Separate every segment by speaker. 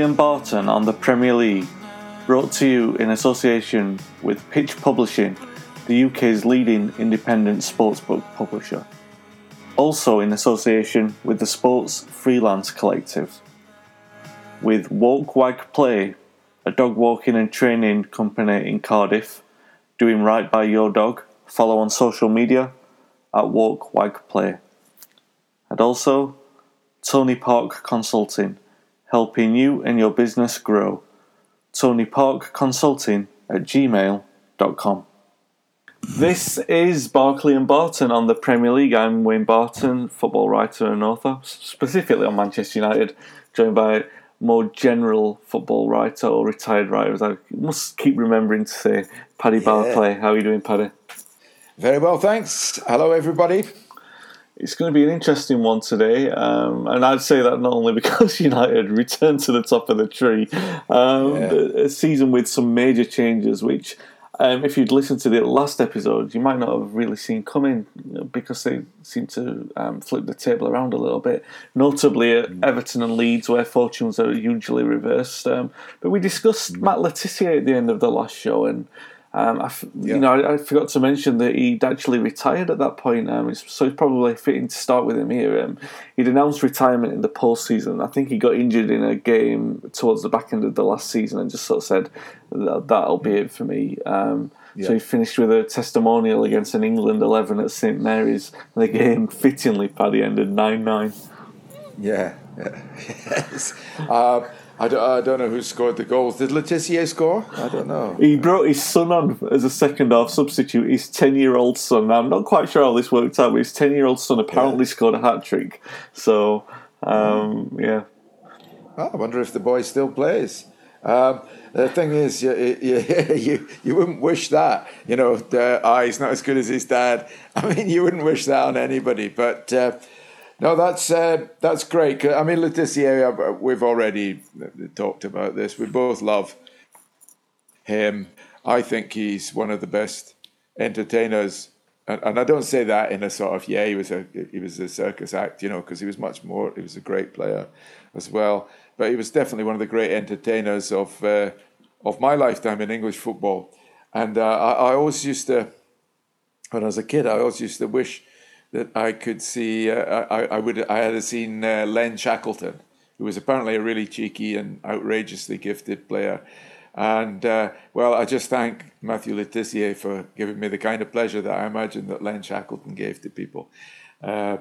Speaker 1: And Barton on the Premier League, brought to you in association with Pitch Publishing, the UK's leading independent sportsbook publisher. Also in association with the Sports Freelance Collective. With Walk Wag Play, a dog walking and training company in Cardiff, doing right by your dog. Follow on social media at Walk Wag Play. And also Tony Park Consulting, helping you and your business grow. Tony Park Consulting at gmail.com. This is Barclay and Barton on the Premier League. I'm Wayne Barton, football writer and author, specifically on Manchester United, joined by more general football writer or retired writer. I must keep remembering to say Paddy yeah. Barclay. How are you doing, Paddy?
Speaker 2: Very well, thanks. Hello, everybody.
Speaker 1: It's going to be an interesting one today, um, and I'd say that not only because United returned to the top of the tree, um, yeah. a season with some major changes, which, um, if you'd listened to the last episode, you might not have really seen coming because they seem to um, flip the table around a little bit. Notably at mm. Everton and Leeds, where fortunes are usually reversed. Um, but we discussed mm. Matt Le Tissier at the end of the last show, and um, I, yeah. you know, I, I, forgot to mention that he'd actually retired at that point, um, so it's probably fitting to start with him here. Um, he'd announced retirement in the postseason. I think he got injured in a game towards the back end of the last season and just sort of said, "That'll be it for me." Um, yeah. So he finished with a testimonial against an England eleven at St Mary's. The game fittingly, Paddy ended nine nine.
Speaker 2: Yeah, yeah. yes. Uh, I don't, I don't know who scored the goals. Did Le score? I don't know.
Speaker 1: He brought his son on as a second half substitute. His 10 year old son. I'm not quite sure how this worked out, but his 10 year old son apparently yeah. scored a hat trick. So, um, yeah.
Speaker 2: Oh, I wonder if the boy still plays. Um, the thing is, you, you, you, you wouldn't wish that. You know, the, oh, he's not as good as his dad. I mean, you wouldn't wish that on anybody. But. Uh, no, that's uh, that's great. I mean, Le Tissier, we've already talked about this. We both love him. I think he's one of the best entertainers, and, and I don't say that in a sort of yeah, he was a he was a circus act, you know, because he was much more. He was a great player as well, but he was definitely one of the great entertainers of uh, of my lifetime in English football. And uh, I, I always used to, when I was a kid, I always used to wish that I could see. Uh, I, I would. I had seen uh, Len Shackleton, who was apparently a really cheeky and outrageously gifted player. And uh, well, I just thank Matthew Le Tissier for giving me the kind of pleasure that I imagine that Len Shackleton gave to people uh,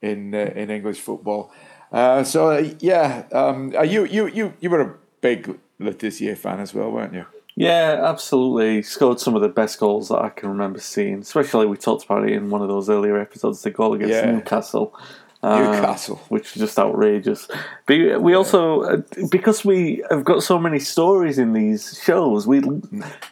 Speaker 2: in uh, in English football. Uh, so yeah, um, you you you you were a big Le Tissier fan as well, weren't you?
Speaker 1: Yeah, absolutely. Scored some of the best goals that I can remember seeing. Especially we talked about it in one of those earlier episodes, the goal against yeah. Newcastle.
Speaker 2: Newcastle,
Speaker 1: uh, which is just outrageous. But we also, uh, because we have got so many stories in these shows, we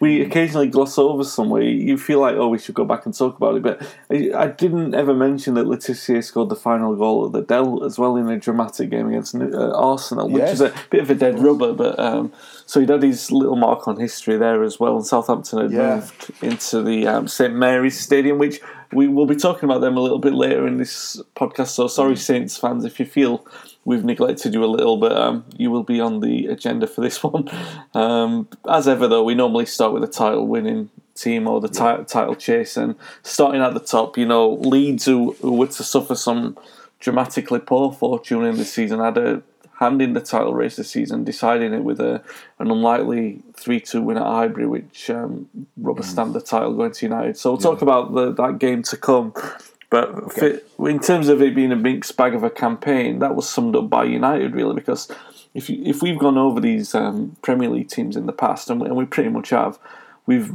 Speaker 1: we occasionally gloss over somewhere. You feel like, oh, we should go back and talk about it. But I, I didn't ever mention that Le scored the final goal at the Dell as well in a dramatic game against uh, Arsenal, which yes. is a bit of a dead rubber. But um, so he'd had his little mark on history there as well. And Southampton had yeah. moved into the um, St Mary's Stadium, which we will be talking about them a little bit later in this podcast. So sorry, mm. Saints fans, if you feel we've neglected you a little bit, um, you will be on the agenda for this one. Um, as ever, though, we normally start with a title winning team or the yeah. t- title chase, and starting at the top, you know, Leeds, who, who were to suffer some dramatically poor fortune in the season, had a handing the title race this season, deciding it with a an unlikely 3 2 win at Highbury, which um, rubber mm. stamped the title going to United. So we'll yeah. talk about the, that game to come. But okay. in terms of it being a mixed bag of a campaign, that was summed up by United, really, because if you, if we've gone over these um, Premier League teams in the past, and we, and we pretty much have, we've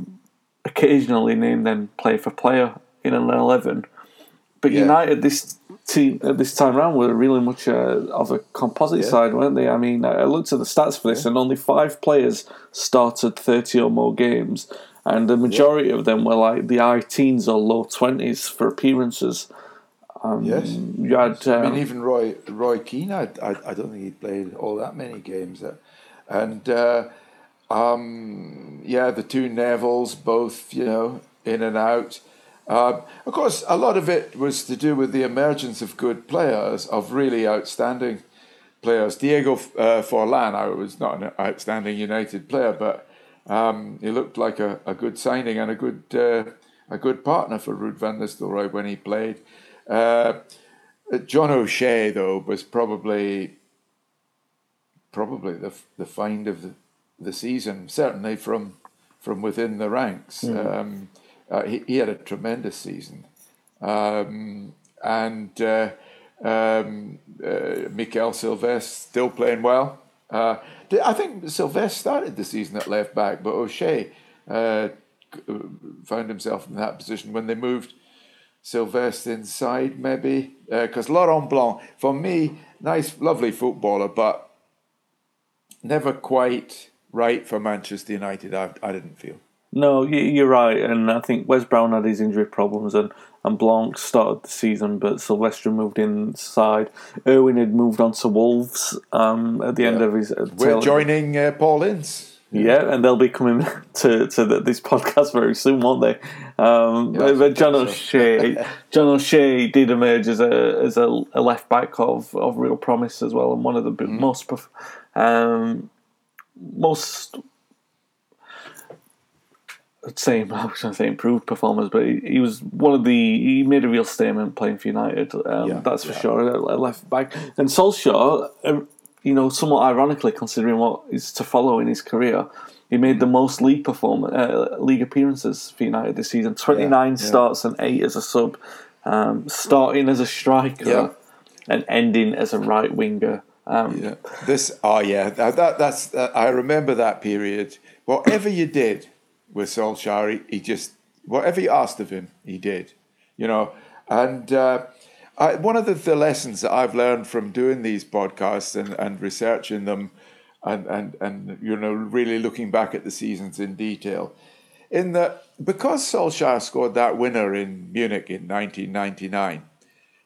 Speaker 1: occasionally named them player for player in an 11. But yeah. United, this team at this time around were really much uh, of a composite yeah. side, weren't they? I mean, I looked at the stats for this, yeah. and only five players started thirty or more games, and the majority yeah. of them were like the high teens or low twenties for appearances.
Speaker 2: Um, yes, you had. Um, I mean, um, even Roy Roy Keane, I, I, I don't think he played all that many games, and uh, um, yeah, the two Nevilles, both you know in and out. Uh, of course, a lot of it was to do with the emergence of good players, of really outstanding players. Diego uh, Forlan, I was not an outstanding United player, but um, he looked like a, a good signing and a good uh, a good partner for Ruud van Nistelrooy when he played. Uh, John O'Shea, though, was probably probably the the find of the, the season, certainly from from within the ranks. Mm. Um, uh, he, he, had a tremendous season, um, and uh, um, uh, Mikaël Silvestre still playing well. Uh, I think Silvestre started the season at left back, but O'Shea uh, found himself in that position when they moved Silvestre inside, maybe. Because uh, Laurent Blanc, for me, nice, lovely footballer, but never quite right for Manchester United, I, I didn't feel.
Speaker 1: No, you're right, and I think Wes Brown had his injury problems, and, and Blanc started the season, but Silvestre moved inside. Irwin had moved on to Wolves um, at the yeah. end of his. Uh,
Speaker 2: We're joining uh, Paul Ince.
Speaker 1: Yeah, and they'll be coming to to the, this podcast very soon, won't they? Um, yeah, but John O'Shea, John O'Shea did emerge as a as a, a, left back of, of real promise as well, and one of the mm-hmm. most um, most I'd I was going to say improved performers, but he, he, was one of the he made a real statement playing for United. Um, yeah, that's for yeah. sure. Left back and Solskjaer. Uh, you know, somewhat ironically, considering what is to follow in his career, he made the most league perform uh, league appearances for United this season. Twenty nine yeah, starts and eight as a sub, um, starting as a striker and ending as a right winger. Um,
Speaker 2: yeah. This, oh yeah, that, that that's uh, I remember that period. Whatever you did with Solskjaer, he, he, just whatever you asked of him, he did. You know, and. Uh, I, one of the, the, lessons that I've learned from doing these podcasts and, and researching them and, and, and, you know, really looking back at the seasons in detail, in that because Solskjaer scored that winner in Munich in 1999,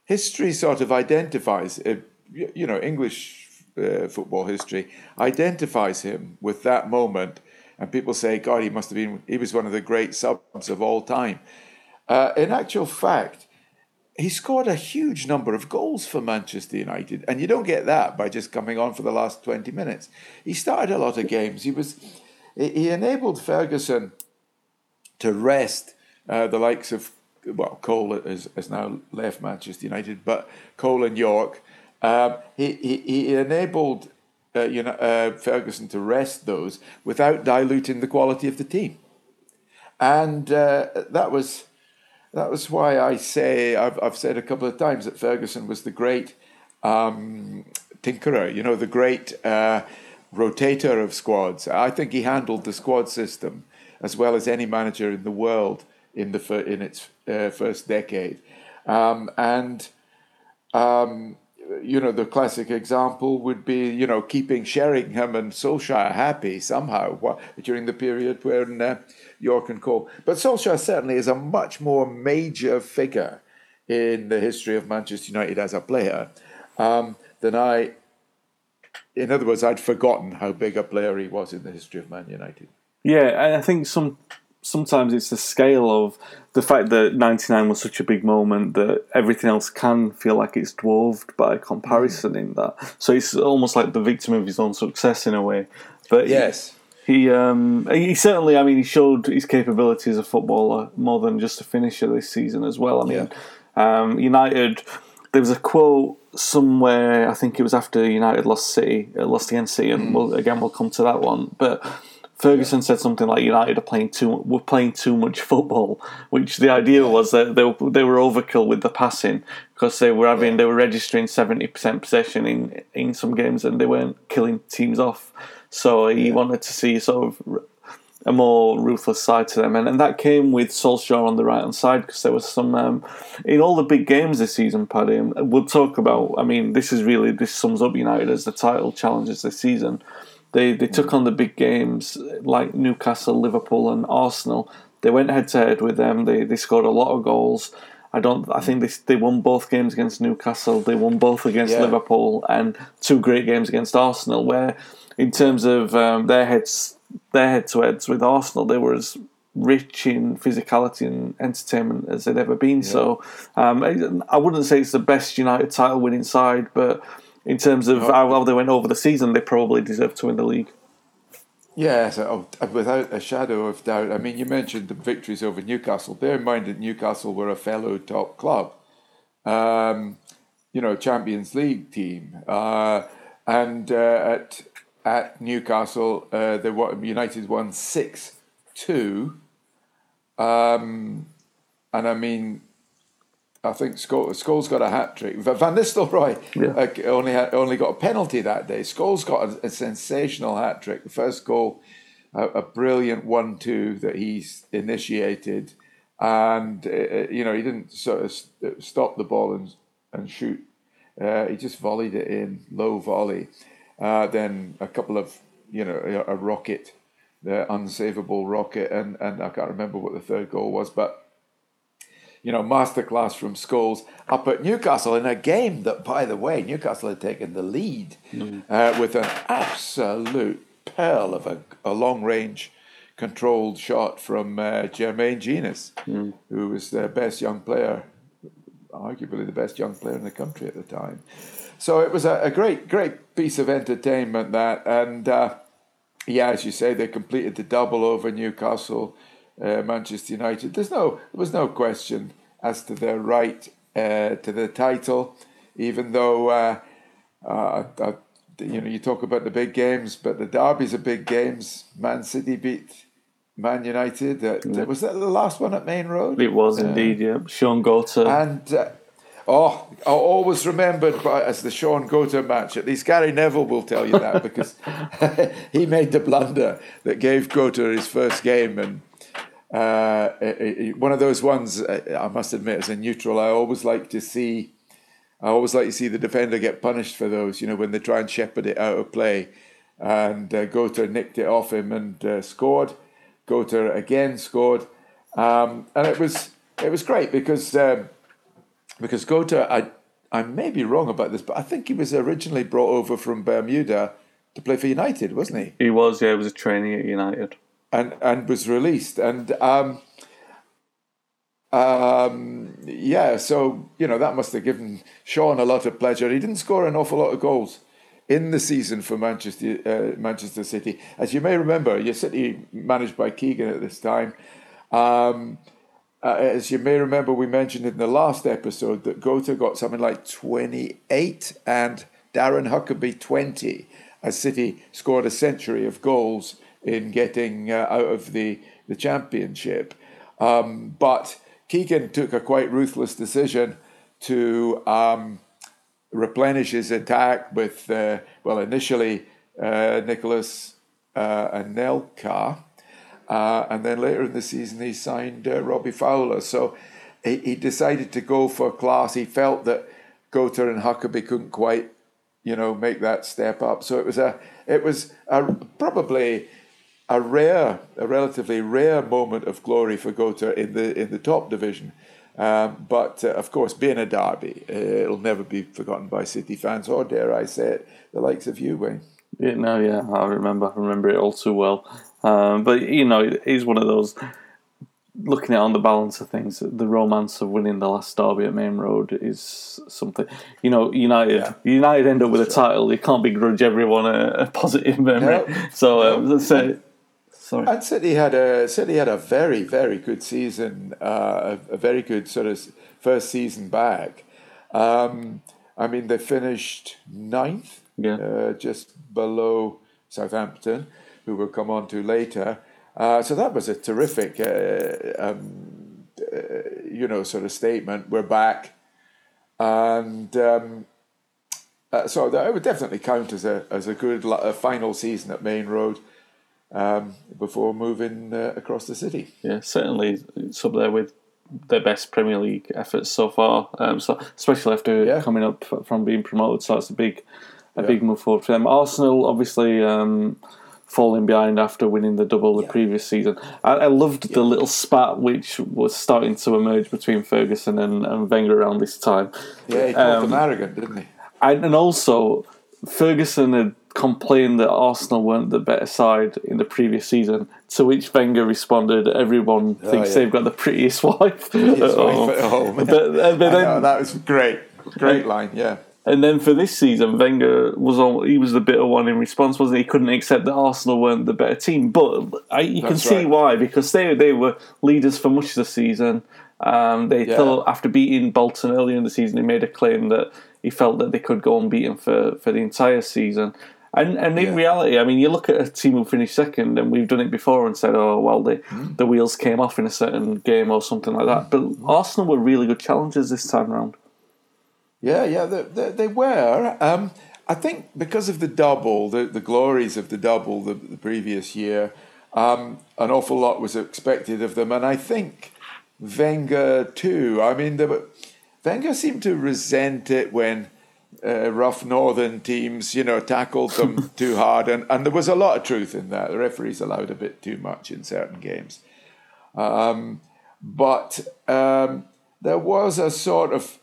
Speaker 2: history sort of identifies, uh, you know, English uh, football history identifies him with that moment. And people say, God, he must have been, he was one of the great subs of all time. Uh, in actual fact, he scored a huge number of goals for Manchester United, and you don't get that by just coming on for the last 20 minutes. He started a lot of games. He was he enabled Ferguson to rest uh, the likes of well, Cole has, has now left Manchester United, but Cole and Yorke. Um, he, he, he enabled uh, you know, uh, Ferguson to rest those without diluting the quality of the team, and uh, that was that was why I say, I've, I've said a couple of times that Ferguson was the great um, tinkerer, you know, the great uh, rotator of squads. I think he handled the squad system as well as any manager in the world in, the fir- in its uh, first decade. Um, and, um, you know, the classic example would be, you know, keeping Sheringham and Solskjaer happy somehow during the period when. Uh, Yorke and Cole. But Solskjaer certainly is a much more major figure in the history of Manchester United as a player um, than I. In other words, I'd forgotten how big a player he was in the history of Man United.
Speaker 1: Yeah, I think some sometimes it's the scale of the fact that 99 was such a big moment that everything else can feel like it's dwarfed by comparison in that. So it's almost like the victim of his own success in a way. But
Speaker 2: yes.
Speaker 1: He um, he certainly, I mean, he showed his capability as a footballer more than just a finisher this season as well. I mean, yeah. um, United. There was a quote somewhere. I think it was after United lost City, uh, lost against City, and mm. we'll, again we'll come to that one. But Ferguson said something like United are playing too were playing too much football, which the idea was that they were, they were overkill with the passing because they were having they were registering seventy percent possession in in some games and they weren't killing teams off. So he yeah. wanted to see sort of a more ruthless side to them, and, and that came with Solskjaer on the right hand side because there was some um, in all the big games this season. Paddy, and we'll talk about. I mean, this is really this sums up United as the title challenges this season. They they took on the big games like Newcastle, Liverpool, and Arsenal. They went head to head with them. They they scored a lot of goals. I don't. I think they they won both games against Newcastle. They won both against yeah. Liverpool, and two great games against Arsenal. Where in terms of um, their heads, their head to heads with Arsenal, they were as rich in physicality and entertainment as they'd ever been. Yeah. So um, I wouldn't say it's the best United title winning side, but in terms of how well they went over the season, they probably deserve to win the league.
Speaker 2: Yes, oh, without a shadow of doubt. I mean, you mentioned the victories over Newcastle. Bear in mind that Newcastle were a fellow top club, um, you know, Champions League team, uh, and uh, at at Newcastle, uh, they won, United won six two, um, and I mean, I think Scholes got a hat trick. Van Nistelrooy yeah. uh, only had, only got a penalty that day. Scholes got a, a sensational hat trick. The first goal, a, a brilliant one-two that he's initiated, and uh, uh you know he didn't sort of stop the ball and and shoot. Uh, he just volleyed it in low volley. Uh, then a couple of you know a rocket, the unsavable rocket, and and I can't remember what the third goal was, but you know, masterclass from Scholes up at Newcastle in a game that, by the way, Newcastle had taken the lead mm. uh, with an absolute pearl of a, a long range controlled shot from uh, Jermaine Jenas, mm. who was the best young player, arguably the best young player in the country at the time. So it was a, a great, great piece of entertainment that, and uh, yeah, as you say, they completed the double over Newcastle uh, Manchester United. There's no, there was no question as to their right uh, to the title, even though uh, uh, uh, you know you talk about the big games, but the derbies are big games. Man City beat Man United. Yeah. Was that the last one at Maine Road?
Speaker 1: It was indeed. Yeah, Shaun Goater
Speaker 2: and. Oh, I always remembered by, as the Shaun Goater match. At least Gary Neville will tell you that because he made the blunder that gave Goater his first game, and uh, one of those ones, uh, I must admit, as a neutral, I always like to see. I always like to see the defender get punished for those. You know, when they try and shepherd it out of play, and uh, Goater nicked it off him and uh, scored. Goater again scored, um, and it was it was great because um, because Goater, I I may be wrong about this, but I think he was originally brought over from Bermuda to play for United, wasn't he?
Speaker 1: He was. Yeah, he was a trainee at United
Speaker 2: and and was released. And um, um, yeah, so you know that must have given Shaun a lot of pleasure. He didn't score an awful lot of goals in the season for Manchester uh, Manchester City, as you may remember. Your City managed by Keegan at this time. Um, uh, as you may remember, we mentioned in the last episode that Goater got something like 28 and Darren Huckerby 20 as City scored a century of goals in getting uh, out of the, the championship. Um, but Keegan took a quite ruthless decision to um, replenish his attack with, uh, well, initially uh, Nicholas uh, Anelka. Uh, and then later in the season, he signed uh, Robbie Fowler. So he, he decided to go for class. He felt that Goater and Huckerby couldn't quite, you know, make that step up. So it was a, it was a, probably a rare, a relatively rare moment of glory for Goater in the in the top division. Um, but uh, of course, being a derby, uh, it'll never be forgotten by City fans, or dare I say it, the likes of you, Wayne.
Speaker 1: Yeah, no, yeah, I remember, I remember it all too well. Um, but you know, it is one of those. Looking at on the balance of things, the romance of winning the last derby at Maine Road is something. You know, United, yeah. United end up with a title. You can't begrudge everyone a, a positive memory. No. So, um, let's say
Speaker 2: Sorry. And City had a City had a very very good season, uh, a, a, very good sort of first season back. Um, I mean, they finished ninth, yeah. uh, just below Southampton, who we'll come on to later. Uh, so that was a terrific, uh, um, uh, you know, sort of statement. We're back, and um, uh, so that would definitely count as a as a good final season at Maine Road um, before moving uh, across the city.
Speaker 1: Yeah, certainly it's up there with their best Premier League efforts so far. Um, so especially after yeah. coming up from being promoted, so it's a big, a yeah. big move forward for them. Arsenal obviously. Um, falling behind after winning the double the yeah. previous season. I, I loved the little spat which was starting to emerge between Ferguson and, and Wenger around this time.
Speaker 2: Yeah, he called um, them arrogant, didn't he?
Speaker 1: And, and also, Ferguson had complained that Arsenal weren't the better side in the previous season. To which Wenger responded, "Everyone oh, thinks yeah. they've got the prettiest wife,
Speaker 2: prettiest at, wife home. at home." But, uh, but then, know, that was great, great line, yeah.
Speaker 1: And then for this season, Wenger was on. He was the bitter one in response, wasn't he? He couldn't accept that Arsenal weren't the better team. But I, you can see
Speaker 2: right.
Speaker 1: why because they they were leaders for much of the season. Um, they
Speaker 2: Yeah.
Speaker 1: thought after beating Bolton earlier in the season, he made a claim that he felt that they could go unbeaten for, for the entire season. And and in
Speaker 2: Yeah.
Speaker 1: reality, I mean, you look at a team who finished second, and we've done it before and said, oh well, the
Speaker 2: Hmm.
Speaker 1: the wheels came off in a certain game or something like that. But Arsenal were really good challengers this time round.
Speaker 2: Yeah, yeah, they, they, they were. Um, I think because of the double, the, the glories of the double the, the previous year, um, an awful lot was expected of them. And I think Wenger too. I mean, there were, Wenger seemed to resent it when uh, rough northern teams, you know, tackled them too hard. And, and there was a lot of truth in that. The referees allowed a bit too much in certain games. Um, but um, there was a sort of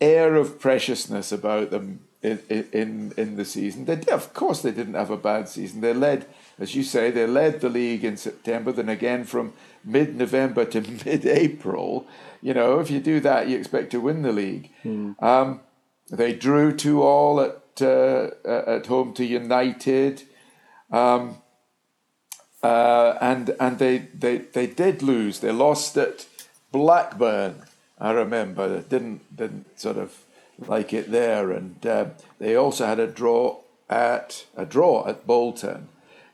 Speaker 2: air of preciousness about them in, in in the season. They did, of course they didn't have a bad season. They led, as you say, they led the league in September. Then again from mid-November to mid-April. You know, if you do that, you expect to win the league. Um, they drew two all at uh, at home to United. Um, uh, and and they, they, they did lose. They lost at Blackburn. I remember. They didn't didn't sort of like it there, and uh, they also had a draw at a draw at Bolton,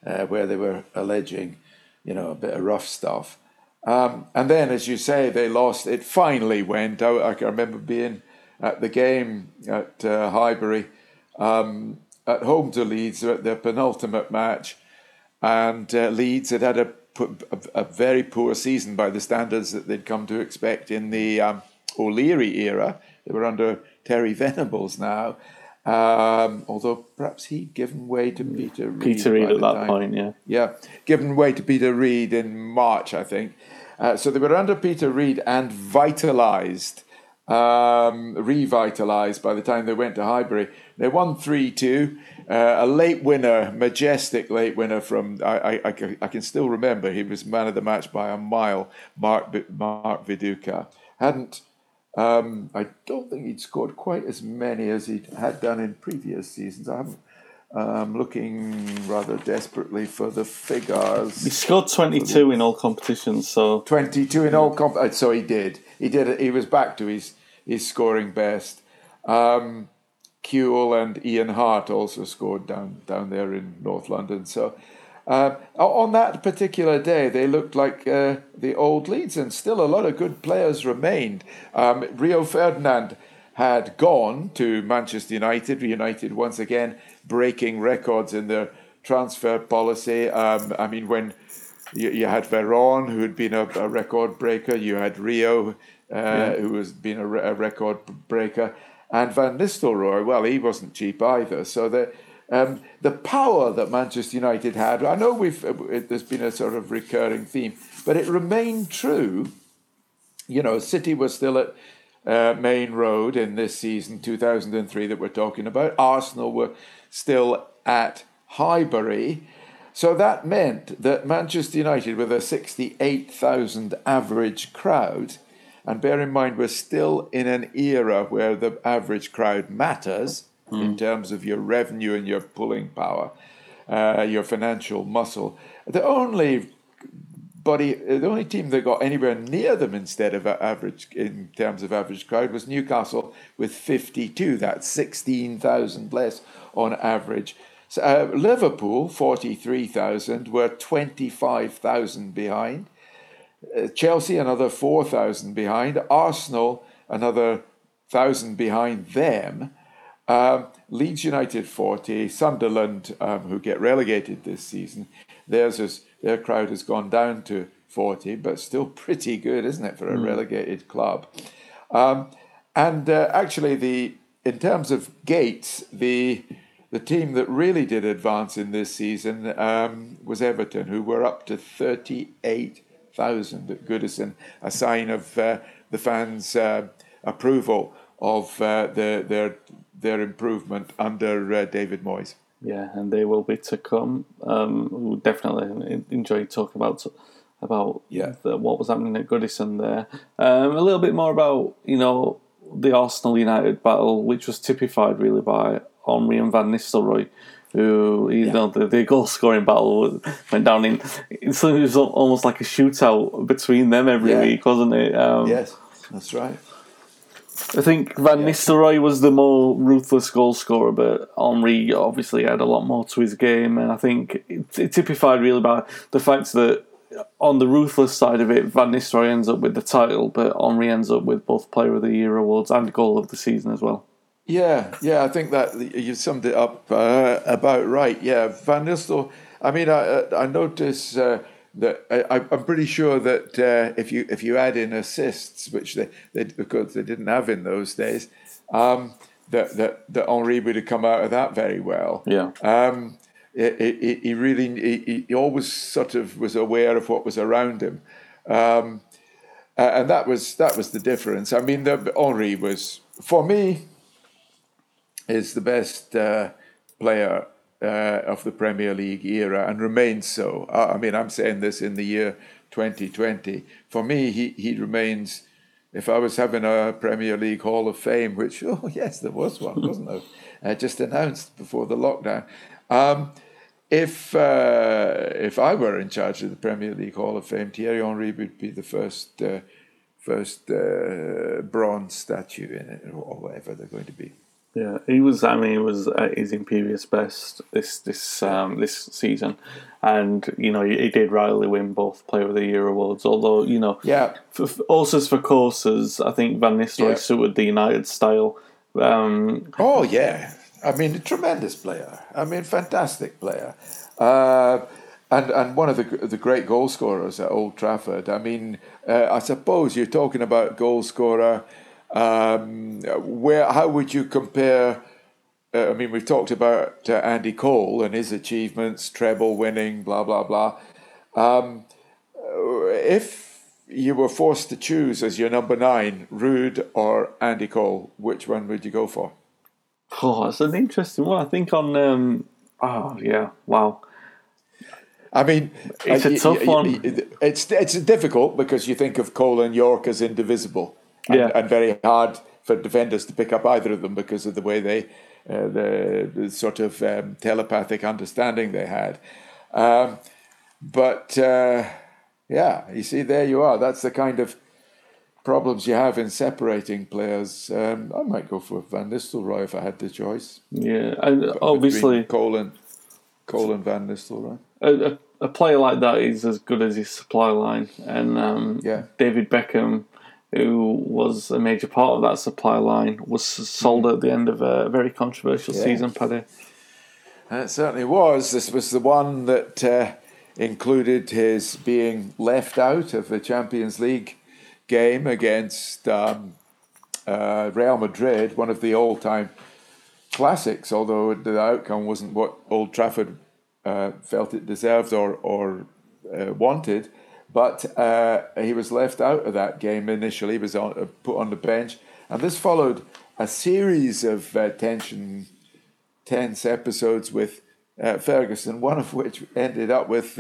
Speaker 2: uh, where they were alleging, you know, a bit of rough stuff. Um, and then, as you say, they lost. It finally went. I, I can remember being at the game at uh, Highbury, um, at home to Leeds, at their penultimate match and uh, Leeds had had a, a, a very poor season by the standards that they'd come to expect in the um, O'Leary era. They were under Terry Venables now, um, although perhaps he'd given way to Peter Reid.
Speaker 1: Peter Reid
Speaker 2: by
Speaker 1: at that
Speaker 2: time.
Speaker 1: point, yeah.
Speaker 2: Yeah, given way to Peter Reid in March, I think. Uh, so they were under Peter Reid and vitalised, um, revitalised by the time they went to Highbury. They won 3 2. Uh, a late winner, majestic late winner from, I, I, I, can- I can still remember, he was man of the match by a mile, Mark, Mark Viduka. Hadn't, um, I don't think he'd scored quite as many as he had done in previous seasons. I haven't. I'm looking rather desperately for the figures.
Speaker 1: He scored 22 in all competitions, so
Speaker 2: 22 in all comp. uh, So he did. He did. He was back to his his scoring best. Um, Kewell and Ian Harte also scored down down there in North London. So uh, on that particular day, they looked like uh, the old Leeds, and still a lot of good players remained. Um, Rio Ferdinand had gone to Manchester United. United once again breaking records in their transfer policy. Um, I mean, when you, you had Veron, who had been a, a record breaker. You had Rio, uh, who has been a, re- a record breaker, and Van Nistelrooy. Well, he wasn't cheap either. So the um, the power that Manchester United had. I know we've uh, it, there's been a sort of recurring theme, but it remained true. You know, City was still at uh, Maine Road in this season, 2003, that we're talking about. Arsenal were still at Highbury. So that meant that Manchester United, with a 68,000 average crowd, and bear in mind we're still in an era where the average crowd matters in terms of your revenue and your pulling power, uh, your financial muscle. The only body, the only team that got anywhere near them instead of average in terms of average crowd was Newcastle with 52. That's 16,000 less on average. So, uh, Liverpool, 43,000, were 25,000 behind. Uh, Chelsea, another 4,000 behind. Arsenal, another 1,000 behind them. Um, Leeds United 40, Sunderland, um, who get relegated this season, theirs is, their crowd has gone down to 40, but still pretty good, isn't it, for a relegated club? Um, and uh, actually, the in terms of gates, the the team that really did advance in this season um, was Everton, who were up to 38,000 at Goodison, a sign of uh, the fans' uh, approval of uh, their, their, their improvement under uh, David Moyes.
Speaker 1: yeah, and they will be to come. Um, we definitely enjoy talking about about
Speaker 2: Yeah.
Speaker 1: the, what was happening at Goodison there. Um, a little bit more about you know the Arsenal United battle, which was typified really by Henry and Van Nistelrooy, who you yeah. know the, the goal scoring battle went down in. It was almost like a shootout between them every yeah. week, wasn't it?
Speaker 2: Um, yes, that's right.
Speaker 1: I think Van. Nistelrooy was the more ruthless goal scorer, but Henry obviously had a lot more to his game, and I think it, it typified really by the fact that on the ruthless side of it, Van Nistelrooy ends up with the title, but Henry ends up with both Player of the Year awards and Goal of the Season as well.
Speaker 2: Yeah, yeah, I think that you summed it up uh, about right. Yeah, Van Nistelrooy. I mean, I I notice uh, that I, am pretty sure that uh, if you if you add in assists, which they, they because they didn't have in those days, um, that that that Henry would have come out of that very well.
Speaker 1: Yeah.
Speaker 2: Um, he, he really he, he always sort of was aware of what was around him, um, and that was that was the difference. I mean, the, Henry was for me is the best uh, player uh, of the Premier League era and remains so. I mean, I'm saying this in the year 2020. For me, he he remains. If I was having a Premier League Hall of Fame, which oh yes, there was one, wasn't there? Uh, just announced before the lockdown. Um, if uh, if I were in charge of the Premier League Hall of Fame, Thierry Henry would be the first uh, first uh, bronze statue in it, or whatever they're going to be.
Speaker 1: Yeah, he was. I mean, he was at his imperious best this this um, this season, and you know he, he, did rightly win both Player of the Year awards. Although you know,
Speaker 2: yeah,
Speaker 1: for, for horses for courses, I think Van Nistelrooy yeah. suited the United style. Um,
Speaker 2: oh yeah, I mean, a tremendous player. I mean, fantastic player. Uh, and and one of the the great goal scorers at Old Trafford. I mean, uh, I suppose you're talking about goal scorer. Um, where how would you compare? Uh, I mean, we've talked about uh, Andy Cole and his achievements, treble winning, blah blah blah. Um, if you were forced to choose as your number nine, Ruud or Andy Cole, which one would you go for?
Speaker 1: Oh, it's an interesting one. I think on. Um, oh yeah, wow.
Speaker 2: I mean,
Speaker 1: it's a tough one.
Speaker 2: It's it's difficult because you think of Cole and Yorke as indivisible,
Speaker 1: yeah.
Speaker 2: and very hard for defenders to pick up either of them because of the way they, uh, the, the, sort of um, telepathic understanding they had. Um, but uh, yeah, you see, there you are. That's the kind of problems you have in separating players. Um, I might go for Van Nistelrooy if I had the choice.
Speaker 1: Yeah, and obviously
Speaker 2: Cole and Cole and Van Nistelrooy.
Speaker 1: A, a, a, player like that is as good as his supply line, and um,
Speaker 2: yeah.
Speaker 1: David Beckham, who was a major part of that supply line, was sold at the end of a very controversial yeah. season. Paddy.
Speaker 2: And it certainly was. This was the one that uh, included his being left out of the Champions League game against um, uh, Real Madrid, one of the all-time classics. Although the outcome wasn't what Old Trafford uh, felt it deserved or or uh, wanted, but uh, he was left out of that game initially. He was on, uh, put on the bench, and this followed a series of uh, tension, tense episodes with Ferguson. One of which ended up with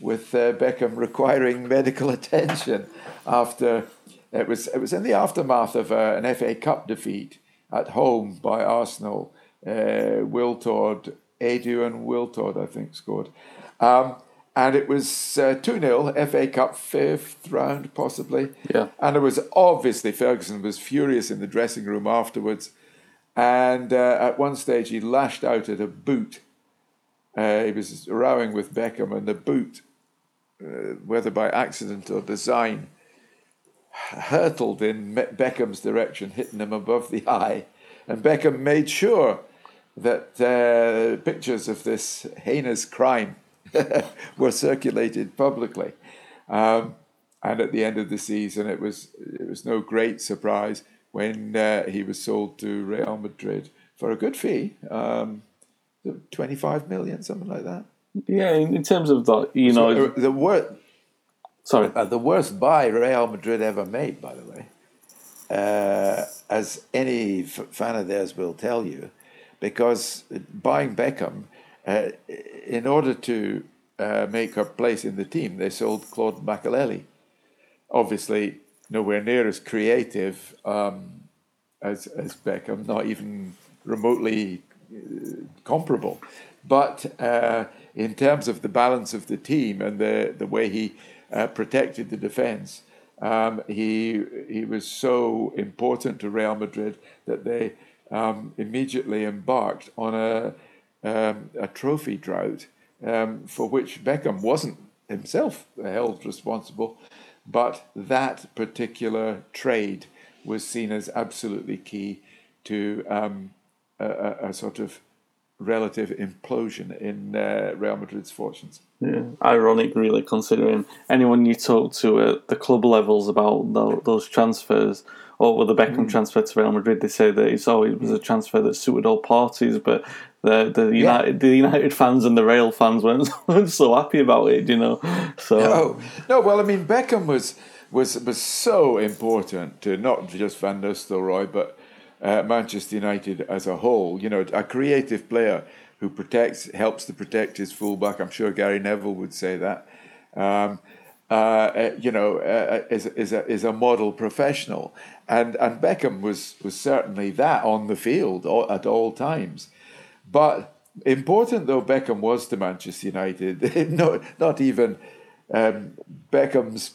Speaker 2: with Beckham requiring medical attention after it was it was in the aftermath of uh, an FA Cup defeat at home by Arsenal. Uh, Wiltord, Edu and Wiltord, I think, scored. Um, and it was uh, 2 0, FA Cup fifth round, possibly.
Speaker 1: Yeah.
Speaker 2: And it was obviously Ferguson was furious in the dressing room afterwards. And uh, at one stage, he lashed out at a boot. Uh, he was rowing with Beckham, and the boot, uh, whether by accident or design, hurtled in Beckham's direction, hitting him above the eye. And Beckham made sure that uh, pictures of this heinous crime were circulated publicly. Um, and at the end of the season, it was it was no great surprise when uh, he was sold to Real Madrid for a good fee, um, twenty five million, something like that.
Speaker 1: Yeah, in, terms of that, you so know,
Speaker 2: the word
Speaker 1: Sorry.
Speaker 2: Uh, the worst buy Real Madrid ever made, by the way, uh, as any f- fan of theirs will tell you, because buying Beckham, uh, in order to uh, make a place in the team, they sold Claude Makélélé. Obviously, nowhere near as creative um, as as Beckham, not even remotely uh, comparable. But uh, in terms of the balance of the team and the the way he uh, protected the defense, um, he he was so important to Real Madrid that they um, immediately embarked on a um, a trophy drought um, for which Beckham wasn't himself held responsible, but that particular trade was seen as absolutely key to um, a, a, sort of relative implosion in uh, Real Madrid's fortunes.
Speaker 1: Yeah, ironic, really, considering anyone you talk to at the club levels about those transfers, or with the Beckham mm. transfer to Real Madrid, they say that it's always was a transfer that suited all parties, but the the United yeah. the United fans and the Real fans weren't, weren't so happy about it, you know. So
Speaker 2: no, no. Well, I mean, Beckham was was was so important to not just Van Nistelrooy, but uh, Manchester United as a whole. You know, a creative player who protects, helps to protect his fullback. I'm sure Gary Neville would say that. Um, uh, uh you know, uh, uh, is, is, a, is a model professional. And, and Beckham was, was certainly that on the field at all times. But important though Beckham was to Manchester United, not, not even um, Beckham's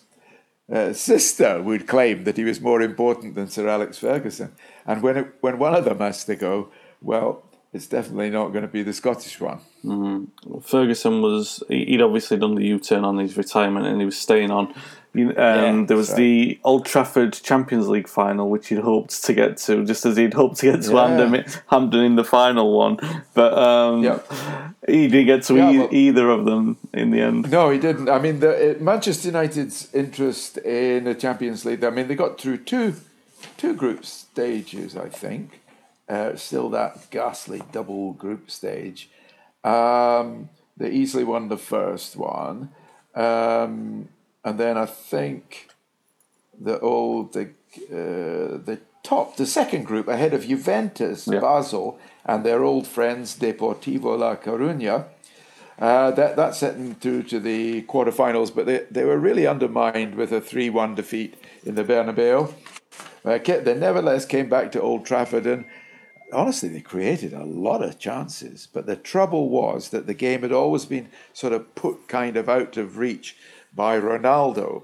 Speaker 2: uh, sister would claim that he was more important than Sir Alex Ferguson. And when it, when one of them has to go, well, it's definitely not going to be the Scottish one.
Speaker 1: Mm-hmm. Ferguson was he'd obviously done the U turn on his retirement, and he was staying on. Um, yeah, there was the Old Trafford Champions League final, which he'd hoped to get to, just as he'd hoped to get to yeah. Hampden, Hampden in the final one. But um, yep. he didn't get to yeah, e- well, either of them in the end.
Speaker 2: No, he didn't. I mean, the, it, Manchester United's interest in the Champions League. I mean, they got through two two group stages, I think. Uh, still that ghastly double group stage. Um, they easily won the first one. Um, and then I think the old the uh, the top the second group ahead of Juventus, yeah. Basel, and their old friends Deportivo La Coruña. Uh, that that sent them through to the quarterfinals, but they, they were really undermined with a three one defeat in the Bernabeu. Uh, they nevertheless came back to Old Trafford and honestly, they created a lot of chances. But the trouble was that the game had always been sort of put kind of out of reach by Ronaldo,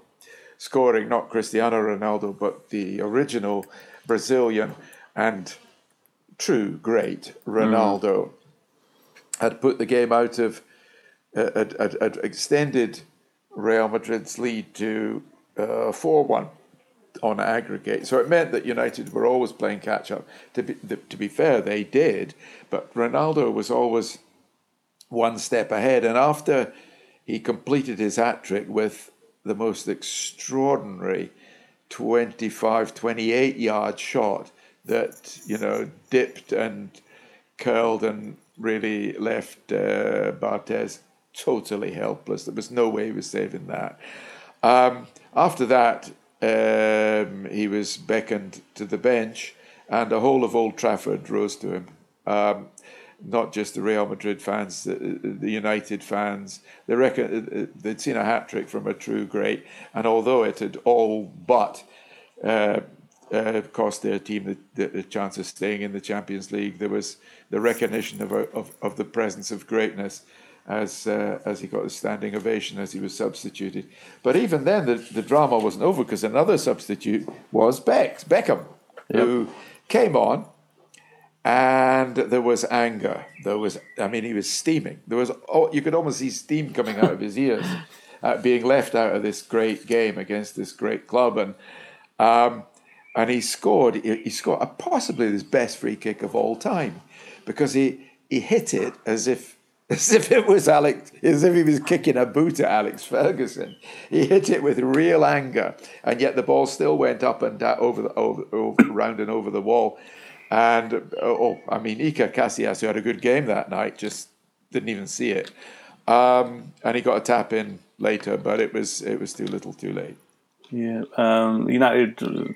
Speaker 2: scoring not Cristiano Ronaldo, but the original Brazilian and true great Ronaldo mm. had put the game out of, uh, had, had, had, extended Real Madrid's lead to uh, 4 uh, 1 on aggregate. So it meant that United were always playing catch up. To be, the, to be fair, they did, but Ronaldo was always one step ahead. And after he completed his hat trick with the most extraordinary 25, 28 yard shot that, you know, dipped and curled and really left uh, Barthez totally helpless. There was no way he was saving that. Um, after that, um, he was beckoned to the bench, and the whole of Old Trafford rose to him. Um, not just the Real Madrid fans, the, the United fans. They reckon uh, uh, they'd seen a hat trick from a true great, and although it had all but uh, uh, cost their team the, the, chance of staying in the Champions League, there was the recognition of, of, of the presence of greatness as uh, as he got a standing ovation as he was substituted. But even then, the, the drama wasn't over because another substitute was Beck, Beckham, yep. who came on, and there was anger. There was, I mean, he was steaming. There was, oh, you could almost see steam coming out of his ears, uh, being left out of this great game against this great club, and. Um, and he scored. He scored possibly his best free kick of all time, because he he hit it as if as if it was Alex, as if he was kicking a boot at Alex Ferguson. He hit it with real anger, and yet the ball still went up and down over the over, over round and over the wall. And oh, I mean, Iker Casillas, who had a good game that night, just didn't even see it. Um, and he got a tap in later, but it was it was too little, too late.
Speaker 1: Yeah, um, United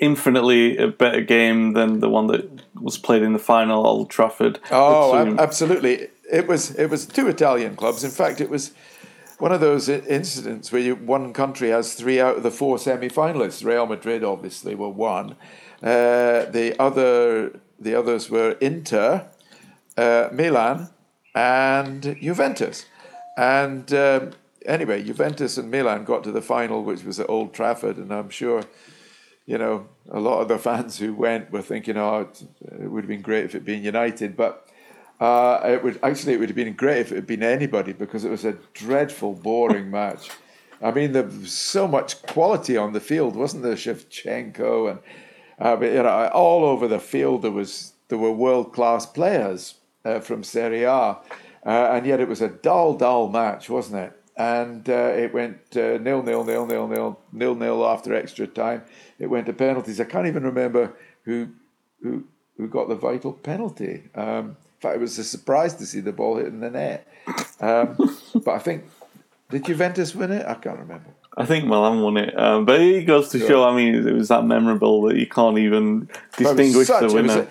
Speaker 1: infinitely a better game than the one that was played in the final Old Trafford.
Speaker 2: Oh, absolutely! It was it was two Italian clubs. In fact, it was one of those incidents where you, one country has three out of the four semi-finalists. Real Madrid obviously were one. Uh, the other the others were Inter, uh, Milan, and Juventus. And um, anyway, Juventus and Milan got to the final, which was at Old Trafford, and I'm sure, you know, a lot of the fans who went were thinking, "Oh, it, would have been great if it had been United," but uh, it would actually it would have been great if it had been anybody because it was a dreadful, boring match. I mean, there was so much quality on the field, wasn't there? Shevchenko and uh, you know, all over the field there was there were world class players uh, from Serie A, uh, and yet it was a dull, dull match, wasn't it? And uh, it went uh, nil, nil, nil, nil, nil, nil, nil after extra time. It went to penalties. I can't even remember who who who got the vital penalty. Um, fact, it was a surprise to see the ball hitting the net. Um, but I think, did Juventus win it? I can't remember.
Speaker 1: I think Milan won it. Um, but it goes to show, I mean, it was that memorable that you can't even distinguish such, the winner.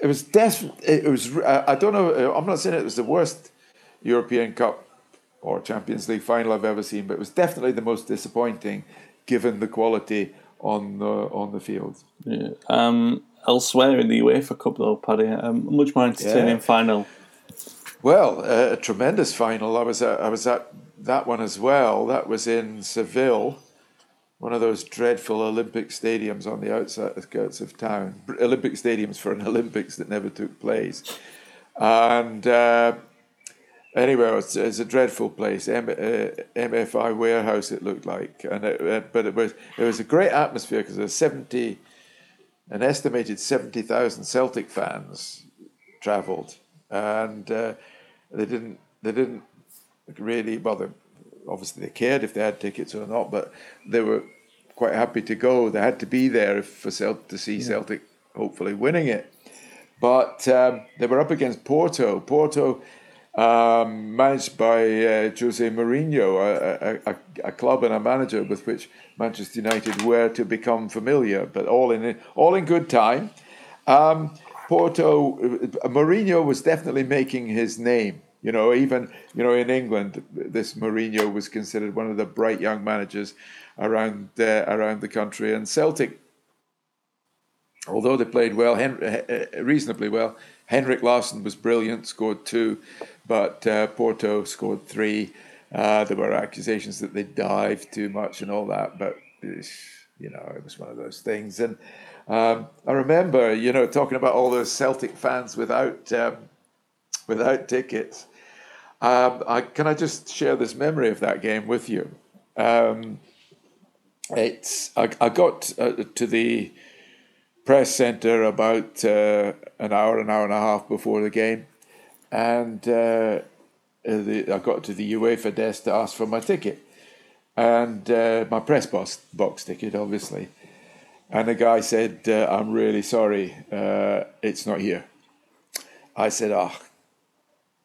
Speaker 2: It was, it It was, I don't know, I'm not saying it was the worst European Cup or Champions League final I've ever seen, but it was definitely the most disappointing given the quality on the, on the field.
Speaker 1: Yeah. Um, elsewhere in the UEFA Cup, though, Paddy. Um, much more entertaining yeah. final.
Speaker 2: Well, uh, a tremendous final. I was at, I was at that one as well. That was in Seville, one of those dreadful Olympic stadiums on the outskirts of town. Olympic stadiums for an Olympics that never took place. And uh, anyway, it's, it's, a dreadful place. M, uh, MFI warehouse it looked like, and it, uh, but it was it was a great atmosphere because there was seventy an estimated 70,000 Celtic fans travelled, and uh, they didn't they didn't really bother. Obviously, they cared if they had tickets or not, but they were quite happy to go. They had to be there for Celt- to see yeah. Celtic hopefully winning it. But um, they were up against Porto. Porto um, managed by uh, Jose Mourinho, a, a, a, club and a manager with which Manchester United were to become familiar, but all in all in good time. Um, Porto, uh, Mourinho was definitely making his name. You know, even you know in England, this Mourinho was considered one of the bright young managers around uh, around the country. And Celtic, although they played well, uh, reasonably well, Henrik Larsson was brilliant, scored two but uh, Porto scored three. Uh, there were accusations that they dived too much and all that, but you know it was one of those things. And um, I remember, you know, talking about all those Celtic fans without um, without tickets. Um, I, can I just share this memory of that game with you? Um, it's I, I got uh, to the press centre about uh, an hour, an hour and a half before the game, and uh, the, I got to the UEFA desk to ask for my ticket and uh, my press box, box ticket, obviously. And the guy said, uh, I'm really sorry, uh, it's not here. I said, Oh,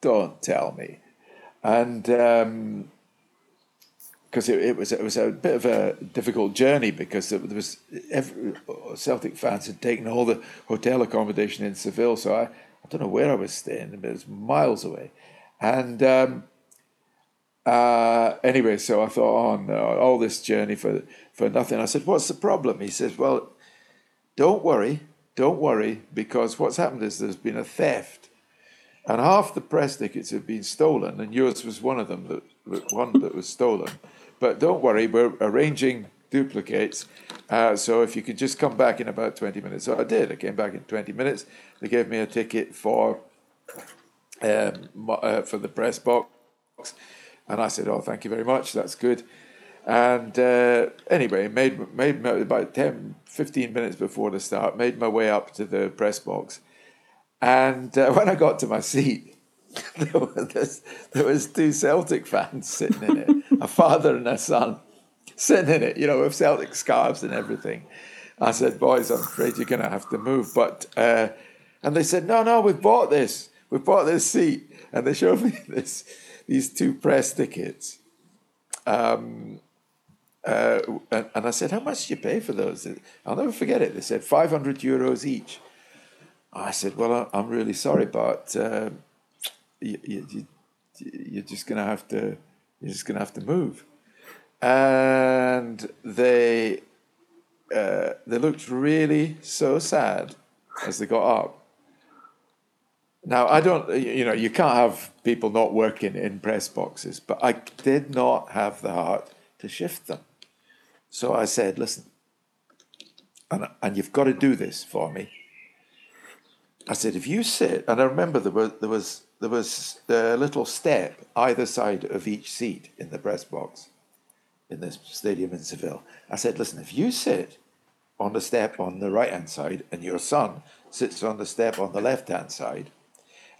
Speaker 2: don't tell me. And because it, it, was it was a bit of a difficult journey because there was every, Celtic fans had taken all the hotel accommodation in Seville, so I I don't know where I was staying, but it was miles away. And um, uh, anyway, so I thought, oh no, all this journey for for nothing. I said, what's the problem? He says, well, don't worry, don't worry, because what's happened is there's been a theft, and half the press tickets have been stolen, and yours was one of them, that one that was stolen. But don't worry, we're arranging duplicates. Uh, so if you could just come back in about 20 minutes. So I did. I came back in 20 minutes. They gave me a ticket for um, uh, for the press box. And I said, oh, thank you very much. That's good. And uh, anyway, made, made about 10, 15 minutes before the start, made my way up to the press box. And uh, when I got to my seat, there was, there was two Celtic fans sitting in it, a father and a son sitting in it, you know, with Celtic scarves and everything. I said, boys, I'm afraid you're going to have to move. But, uh, and they said, no, no, we've bought this. We've bought this seat. And they showed me this, these two press tickets. Um, uh, and, I said, how much did you pay for those? I'll never forget it. They said 500 euros each. I said, well, I'm really sorry, but uh, you, you, you're just going to have to You're just going to have to move. And they uh, they looked really so sad as they got up. Now I don't, you know, you can't have people not working in press boxes, but I did not have the heart to shift them. So I said, listen, and, and you've got to do this for me. I said, if you sit, and I remember there was there was there was a little step either side of each seat in the press box in this stadium in Seville. I said, listen, if you sit on the step on the right hand side and your son sits on the step on the left hand side,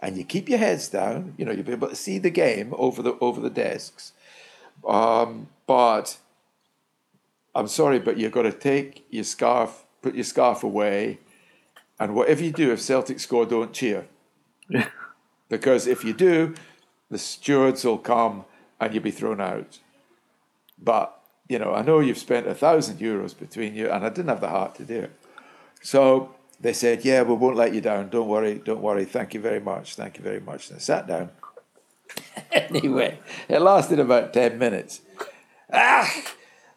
Speaker 2: and you keep your heads down, you know, you'll be able to see the game over the over the desks. Um, but I'm sorry, but you've got to take your scarf, put your scarf away, and whatever you do, if Celtic score, don't cheer. because if you do, the stewards will come and you'll be thrown out. But, you know, I know you've spent a thousand euros between you, and I didn't have the heart to do it. So they said, Yeah, we won't let you down. Don't worry, don't worry. Thank you very much. Thank you very much. And I sat down. anyway, it lasted about 10 minutes. Ah,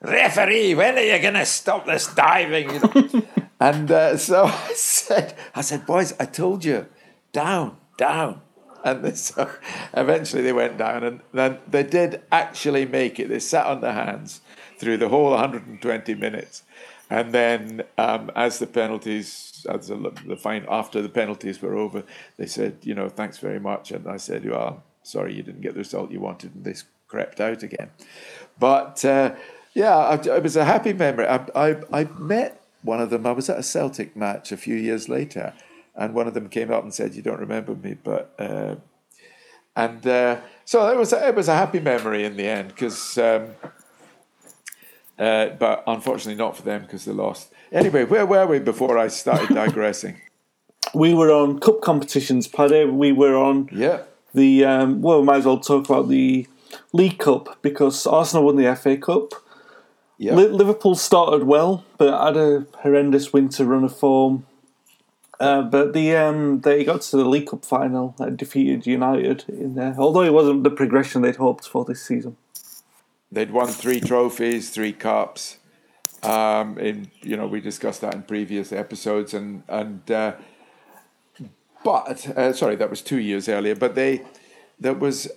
Speaker 2: referee, when are you going to stop this diving? You know? and uh, so I said, I said, boys, I told you, down, down. And so eventually they went down, and then they did actually make it. They sat on their hands through the whole 120 minutes. And then, um, as the penalties, as the, the fine after the penalties were over, they said, you know, thanks very much. And I said, you well, are sorry you didn't get the result you wanted, and they crept out again. But uh, yeah, it was a happy memory. I, I, I met one of them. I was at a Celtic match a few years later, and one of them came up and said, "You don't remember me," but uh, and uh, so it was a, it was a happy memory in the end because. Um, uh, but unfortunately, not for them because they lost. Anyway, where were we before I started digressing?
Speaker 1: we were on cup competitions, Paddy. We were on
Speaker 2: yeah.
Speaker 1: the um, well. We might as well talk about the League Cup because Arsenal won the FA Cup.
Speaker 2: Yeah.
Speaker 1: Liverpool started well, but had a horrendous winter run of form. Uh, but the um, they got to the League Cup final and defeated United in there. Although it wasn't the progression they'd hoped for this season.
Speaker 2: They'd won three trophies, three cups. Um, in you know we discussed that in previous episodes, and and uh, but uh, sorry that was two years earlier. But they there was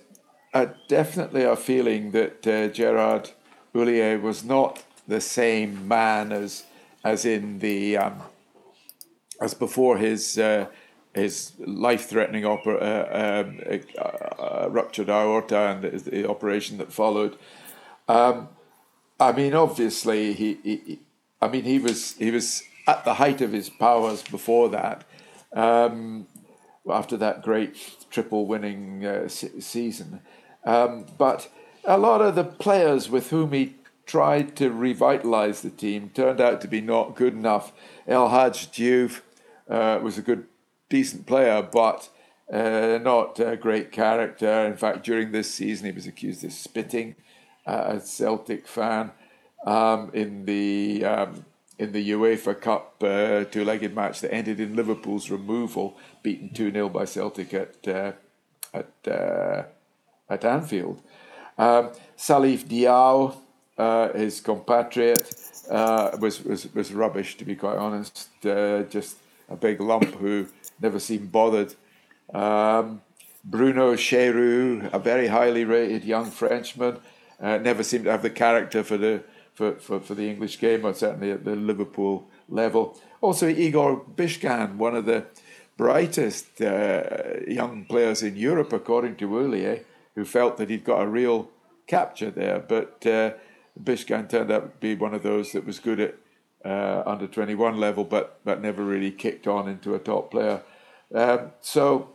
Speaker 2: a, definitely a feeling that uh, Gerard Houllier was not the same man as as in the um, as before his uh, his life-threatening opera, uh, um, uh, ruptured aorta and the, the, operation that followed. Um, I mean, obviously, he, he, I mean, he was he was at the height of his powers before that. Um, after that great triple winning uh, season, um, but a lot of the players with whom he tried to revitalize the team turned out to be not good enough. El Hadj Diouf uh, was a good, decent player, but uh, not a great character. In fact, during this season, he was accused of spitting at a Celtic fan um, in the um, in the UEFA Cup uh, two-legged match that ended in Liverpool's removal, beaten two 0 by Celtic at uh, at uh, at Anfield. Um, Salif Diao, uh, his compatriot, uh, was, was was rubbish to be quite honest. Uh, just a big lump who never seemed bothered. Um, Bruno Cheyrou, a very highly rated young Frenchman, uh, never seemed to have the character for the for, for, for the English game, or certainly at the Liverpool level. Also, Igor Biscan, one of the brightest uh, young players in Europe, according to Houllier, who felt that he'd got a real capture there. But uh, Biscan turned out to be one of those that was good at uh, under 21 level, but, but never really kicked on into a top player. Um, so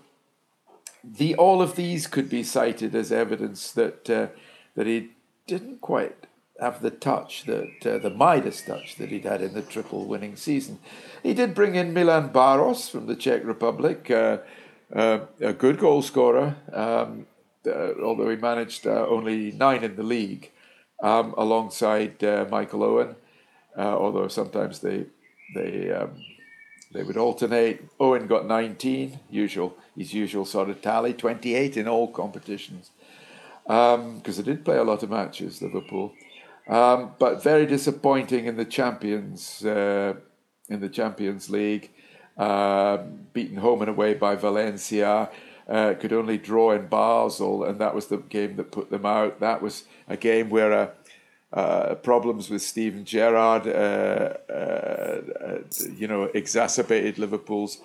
Speaker 2: the all of these could be cited as evidence that uh, that he didn't quite have the touch that uh, the Midas touch that he'd had in the triple winning season. He did bring in Milan Baros from the Czech Republic, uh, uh, a good goal scorer, um, uh, although he managed only nine in the league, um, alongside Michael Owen. Although sometimes they they um, they would alternate. Owen got 19, usual his usual sort of tally, 28 in all competitions. because um, they did play a lot of matches, Liverpool. Um, but very disappointing in the Champions uh, in the Champions League, uh, beaten home and away by Valencia. Uh, could only draw in Basel, and that was the game that put them out. That was a game where uh, uh, problems with Steven Gerrard, uh, uh, you know, exacerbated Liverpool's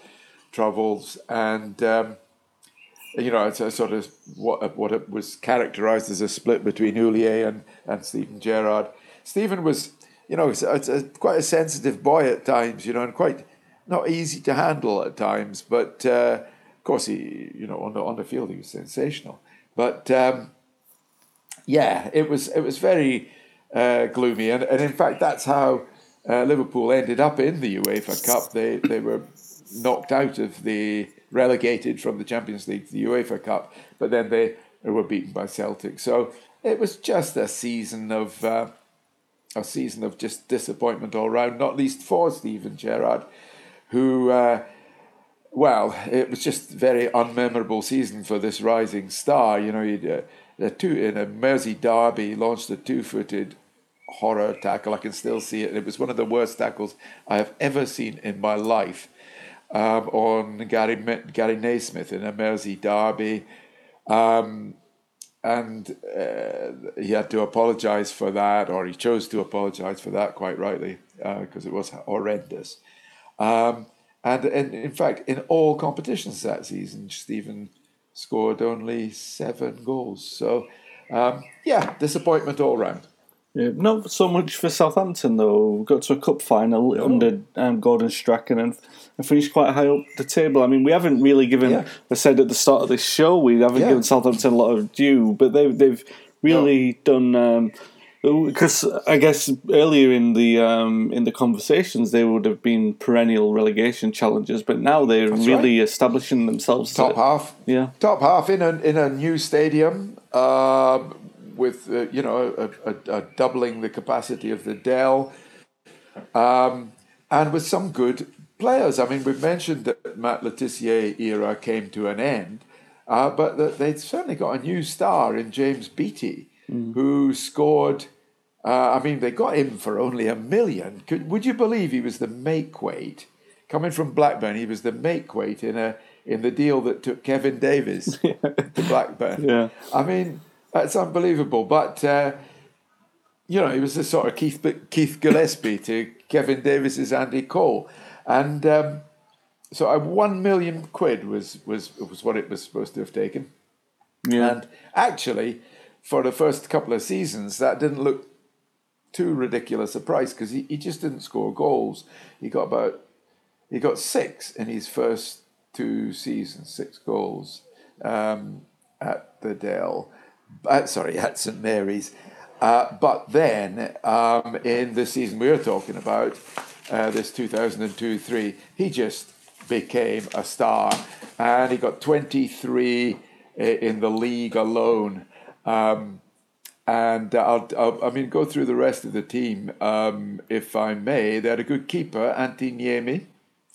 Speaker 2: troubles, and um, you know, it's a sort of what what it was characterised as a split between Houllier and and Steven Gerrard. Steven was, you know, it's, it's a, quite a sensitive boy at times, you know, and quite not easy to handle at times, but uh, of course, he you know on the on the field he was sensational. But um, yeah, it was it was very uh, gloomy, and, and in fact that's how uh, Liverpool ended up in the UEFA Cup. They they were knocked out of the relegated from the Champions League to the UEFA Cup, but then they were beaten by Celtic. So it was just a season of. Uh, a season of just disappointment all round, not least for Steven Gerrard, who uh, well, it was just very unmemorable season for this rising star. You know, he uh, two in a Mersey derby launched a two-footed horror tackle. I can still see it. It was one of the worst tackles I have ever seen in my life um, on Gary Gary Naysmith in a Mersey derby. Um, and uh, he had to apologise for that, or he chose to apologise for that, quite rightly, because uh, it was horrendous. Um, and, and in fact, in all competitions that season, Stephen scored only seven goals. So, um, yeah, disappointment all round.
Speaker 1: Yeah, not so much for Southampton though. We Got to a cup final oh. under um, Gordon Strachan and, and, finished quite high up the table. I mean, we haven't really given. Yeah. I said at the start of this show we haven't yeah. given Southampton a lot of due, but they've they've really no. done. Um, because I guess earlier in the um, in the conversations they would have been perennial relegation challengers, but now they're That's really right. establishing themselves.
Speaker 2: Top half,
Speaker 1: yeah,
Speaker 2: top half in a in a new stadium uh, with uh, you know a, a, a, doubling the capacity of the Dell, um, and with some good players. I mean, we've mentioned that Matt Le Tissier era came to an end, uh, but they'd certainly got a new star in James Beattie. Mm. Who scored uh, I mean, they got him for only a million. Could, would you believe he was the make weight? Coming from Blackburn, he was the make weight in a in the deal that took Kevin Davies to Blackburn.
Speaker 1: Yeah.
Speaker 2: I mean, that's unbelievable. But uh, you know, he was the sort of Keith Keith Gillespie to Kevin Davies's Andy Cole, and um, so a one million quid was was was what it was supposed to have taken.
Speaker 1: Yeah.
Speaker 2: And actually, for the first couple of seasons, that didn't look too ridiculous a price because he, he just didn't score goals. He got about he got six in his first two seasons, six goals um, at the Dell. Uh, sorry, at St Mary's. Uh, but then um, in the season we're talking about, uh, this 2002 3, he just became a star and he got 23 in the league alone. Um, and uh, I'll, I'll, i mean, go through the rest of the team, um, if I may. They had a good keeper, Antti Niemi.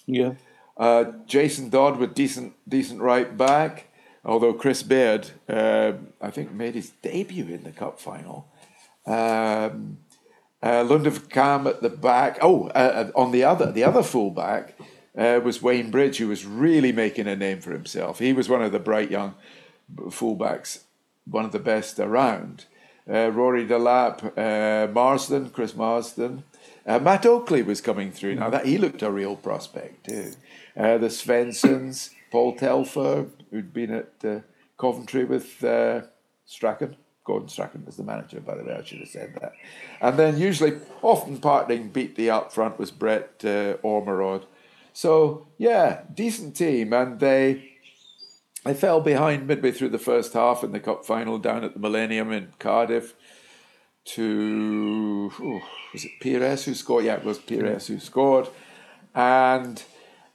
Speaker 1: Yeah.
Speaker 2: Uh, Jason Dodd with decent, decent right back. Although Chris Baird, uh, I think, made his debut in the cup final. Um, uh, at the back. Oh, uh, uh, on the other, the other fullback uh, was Wayne Bridge, who was really making a name for himself. He was one of the bright young fullbacks, one of the best around uh, Rory Delap, Marsden, Chris Marsden. Matt Oakley was coming through. Now that he looked a real prospect too. The Svenssons, Paul Telfer, who'd been at uh, Coventry with uh, Strachan. Gordon Strachan was the manager, by the way. I should have said that. And then usually, often partnering Beattie up front was Brett uh, Ormerod. So yeah, decent team, and they I fell behind midway through the first half in the cup final down at the Millennium in Cardiff to oh, was it Pires who scored? Yeah, it was Pires who scored, and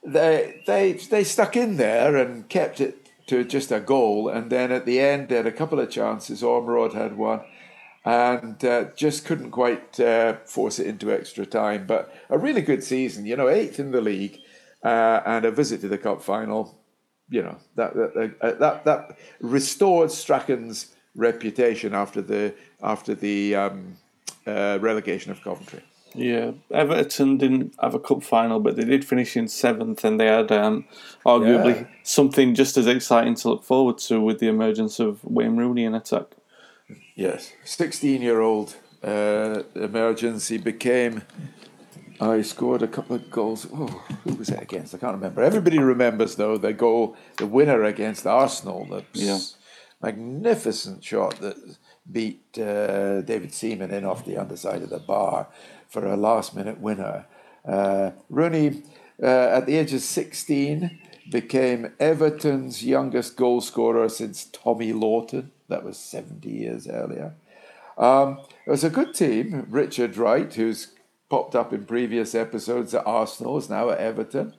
Speaker 2: they they they stuck in there and kept it to just a goal. And then at the end, they had a couple of chances. Ormerod had one, and uh, just couldn't quite uh, force it into extra time. But a really good season, you know, eighth in the league, uh, and a visit to the cup final you know that that uh, that, that restored Strachan's reputation after the after the um, uh, relegation of Coventry.
Speaker 1: Yeah, Everton didn't have a cup final, but they did finish in seventh, and they had um, arguably yeah. something just as exciting to look forward to with the emergence of Wayne Rooney in attack.
Speaker 2: Yes, sixteen-year-old uh, emergence. He became. I scored a couple of goals. Oh, who was it against? I can't remember. Everybody remembers though the goal, the winner against Arsenal. That yeah. magnificent shot that beat uh, David Seaman in off the underside of the bar for a last minute winner. Uh, Rooney, uh, at the age of 16, became Everton's youngest goal scorer since Tommy Lawton. That was 70 years earlier. Um, it was a good team. Richard Wright, who's popped up in previous episodes at Arsenal, is now at Everton.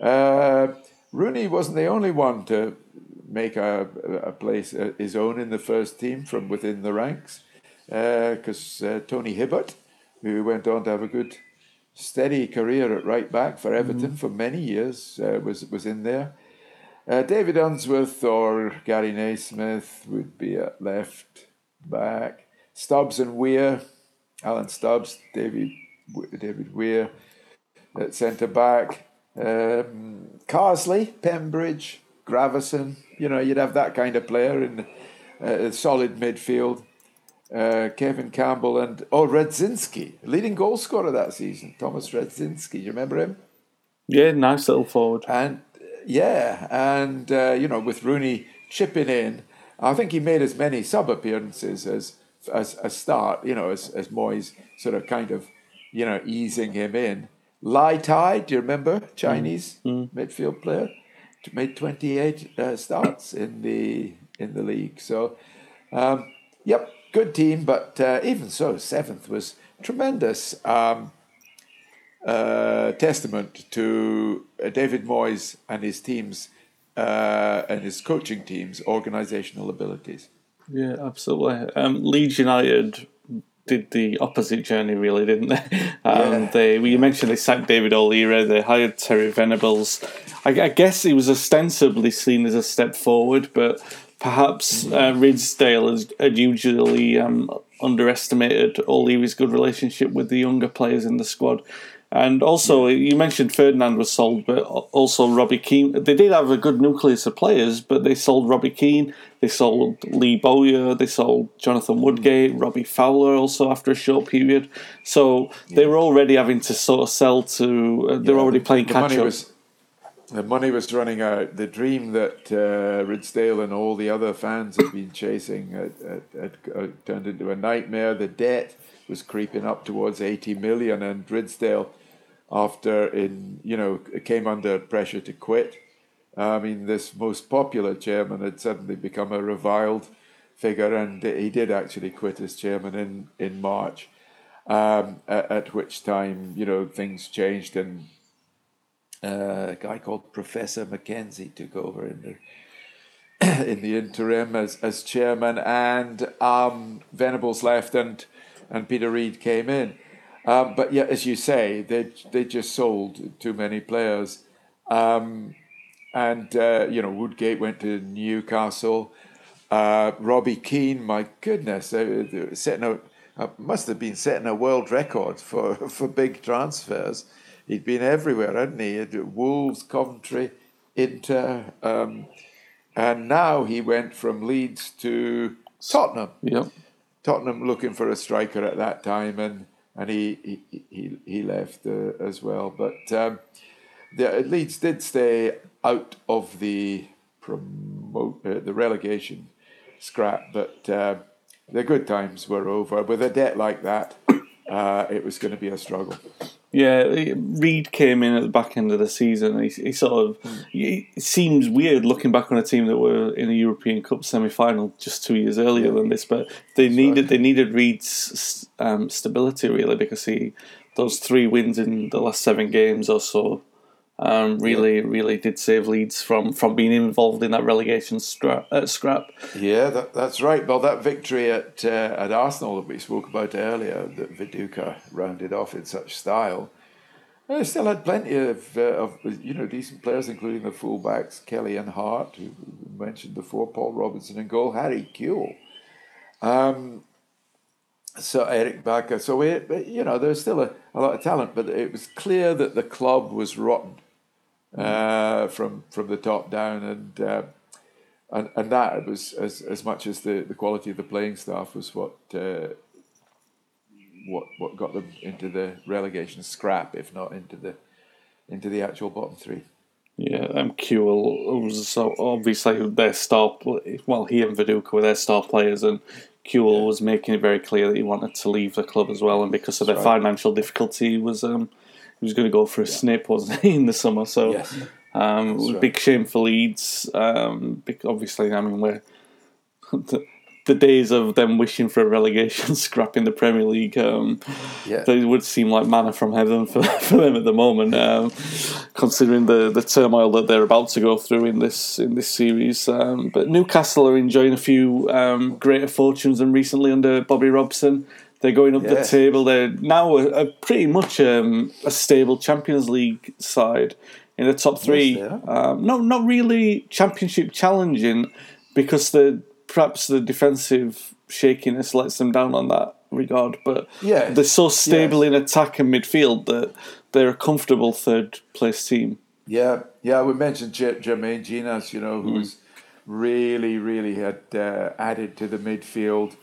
Speaker 2: Uh, Rooney wasn't the only one to make a, a place uh, his own in the first team from within the ranks, because uh, uh, Tony Hibbert who went on to have a good, steady career at right back for Everton mm. for many years, uh, was was in there. Uh, David Unsworth or Gary Naysmith would be at left back. Stubbs and Weir, Alan Stubbs, David David Weir at centre back. Um, Carsley, Pembridge, Gravesen, You know, you'd have that kind of player in uh, a solid midfield uh, Kevin Campbell, and oh, Radzinski, leading goal scorer that season, Thomas Radzinski. Do you remember him?
Speaker 1: Yeah, nice little forward.
Speaker 2: And yeah, and uh, you know, with Rooney chipping in, I think he made as many sub appearances as as a start. You know, as as Moyes sort of kind of you know easing him in. Li Tie, do you remember Chinese mm. mm. midfield player? Made twenty eight uh, starts in the in the league. So, um, yep, good team, but uh, even so, seventh was tremendous um, uh, testament to uh, David Moyes and his teams uh, and his coaching team's organisational abilities.
Speaker 1: Yeah, absolutely. Um, Leeds United did the opposite journey, really, didn't they? Um, yeah. They, well, you mentioned they sacked David O'Leary, they hired Terry Venables. I, I guess it was ostensibly seen as a step forward, but Perhaps uh, Ridsdale has, had usually um, underestimated O'Leary's good relationship with the younger players in the squad. And also, you mentioned Ferdinand was sold, but also Robbie Keane. They did have a good nucleus of players, but they sold Robbie Keane, they sold Lee Bowyer, they sold Jonathan Woodgate, Robbie Fowler also after a short period. So they were already having to sort of sell to. Uh, they're yeah, already playing catch up. Was,
Speaker 2: the money was running out. The dream that uh, Ridsdale and all the other fans had been chasing had, had, had, had, turned into a nightmare. The debt was creeping up towards 80 million, and Ridsdale, after in you know came under pressure to quit. I mean, this most popular chairman had suddenly become a reviled figure, and he did actually quit as chairman in in March. Um, at, at which time, you know, things changed and a guy called Professor McKenzie took over in the in the interim as, as chairman, and um, Venables left, and and Peter Reid came in. Um, but yeah, as you say, they they just sold too many players, um, and uh, you know Woodgate went to Newcastle. Uh, Robbie Keane, my goodness, uh, setting a uh, must have been setting a world record for for big transfers he'd been everywhere, hadn't he? At Wolves, Coventry, Inter, um, and now he went from Leeds to Tottenham.
Speaker 1: Yep.
Speaker 2: Tottenham looking for a striker at that time, and and he he he, he left uh, as well. But um, the Leeds did stay out of the promote uh, the relegation scrap, but uh, the good times were over. With a debt like that, uh, it was going to be a struggle.
Speaker 1: Yeah, Reid came in at the back end of the season. And he, he sort of it seems weird looking back on a team that were in a European Cup semi final just two years earlier yeah. than this, but they needed they needed Reid's um, stability really because he those three wins in the last seven games or so um, really, yeah. really did save Leeds from, from being involved in that relegation scrap. Uh, scrap.
Speaker 2: Yeah, that, that's right. Well, that victory at uh, at Arsenal that we spoke about earlier, that Viduka rounded off in such style, they still had plenty of, uh, of you know decent players, including the fullbacks Kelly and Harte, who mentioned before, Paul Robinson and goal, Harry Kewell, Um, so Eric Bakke. So we, you know, there's still a, a lot of talent, but it was clear that the club was rotten uh, from from the top down, and uh, and and that was as as much as the, the quality of the playing staff was what uh, what what got them into the relegation scrap, if not into the into the actual bottom three.
Speaker 1: Yeah, um, Kewell was so obviously their star. Well, he and Viduka were their star players, and Kewell yeah. was making it very clear that he wanted to leave the club as well, and because of That's their right. financial difficulty, he was um, was going to go for a yeah. snip, wasn't he, in the summer? So, yes. um, right. big shame for Leeds. Um, obviously, I mean, we're the days of them wishing for a relegation scrap in the Premier League, um, yeah. they would seem like manna from heaven for, for them at the moment, um, considering the, the turmoil that they're about to go through in this in this series. Um, but Newcastle are enjoying a few um, greater fortunes than recently under Bobby Robson. They're going up the table. They're now a, a pretty much um, a stable Champions League side in the top three. Yes, um, not not really championship challenging because the perhaps the defensive shakiness lets them down on that regard. But yeah, they're so stable in attack and midfield that they're a comfortable third place team.
Speaker 2: Yeah, yeah. We mentioned J- Jermaine Jenas, you know, who's mm. really, really had uh, added to the midfield.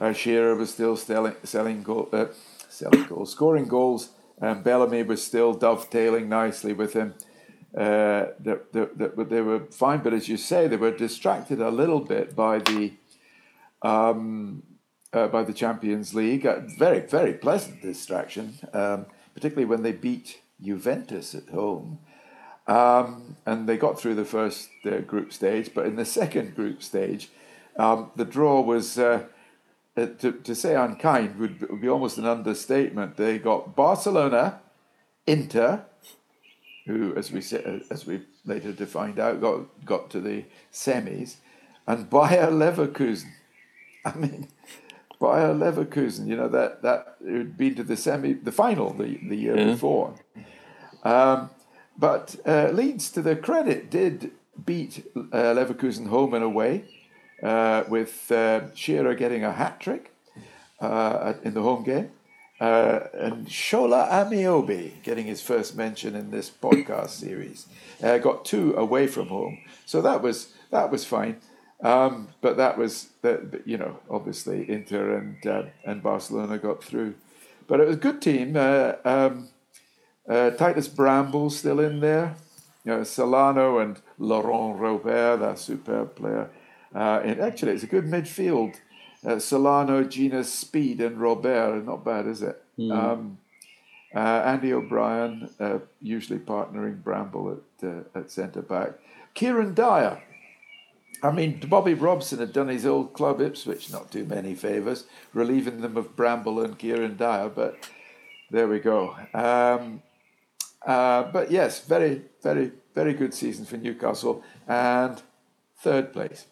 Speaker 2: Uh, Shearer was still selling, selling goal, uh, selling goals, scoring goals, and Bellamy was still dovetailing nicely with him uh, that, that, they were fine, but as you say, they were distracted a little bit by the um, uh, by the Champions League. A very very pleasant distraction, um, particularly when they beat Juventus at home. Um, and they got through the first uh, group stage, but in the second group stage, um, the draw was. Uh, uh, to, to say unkind would, would be almost an understatement. They got Barcelona, Inter, who, as we said, as we later to find out, got got to the semis, and Bayer Leverkusen. I mean, Bayer Leverkusen. You know that that had been to the semi, the final the the year yeah. before. Um, but uh, Leeds, to their credit, did beat uh, Leverkusen home and away, uh, with uh, Shearer getting a hat trick uh, in the home game. Uh, and Shola Ameobi getting his first mention in this podcast series. Uh, got two away from home, so that was that was fine. Um, but that was that you know obviously Inter and uh, and Barcelona got through, but it was a good team. Uh, um, Titus Bramble still in there. You know, Solano and Laurent Robert, that superb player. Uh, and actually, it's a good midfield uh, Solano, Jenas, Speed, and Robert. Not bad, is it? Mm. Um, uh, Andy O'Brien, uh, usually partnering Bramble at uh, at centre back. Kieran Dyer. I mean, Bobby Robson had done his old club Ipswich not too many favours, relieving them of Bramble and Kieran Dyer, but there we go. Um, uh, but yes, very, very, very good season for Newcastle and third place.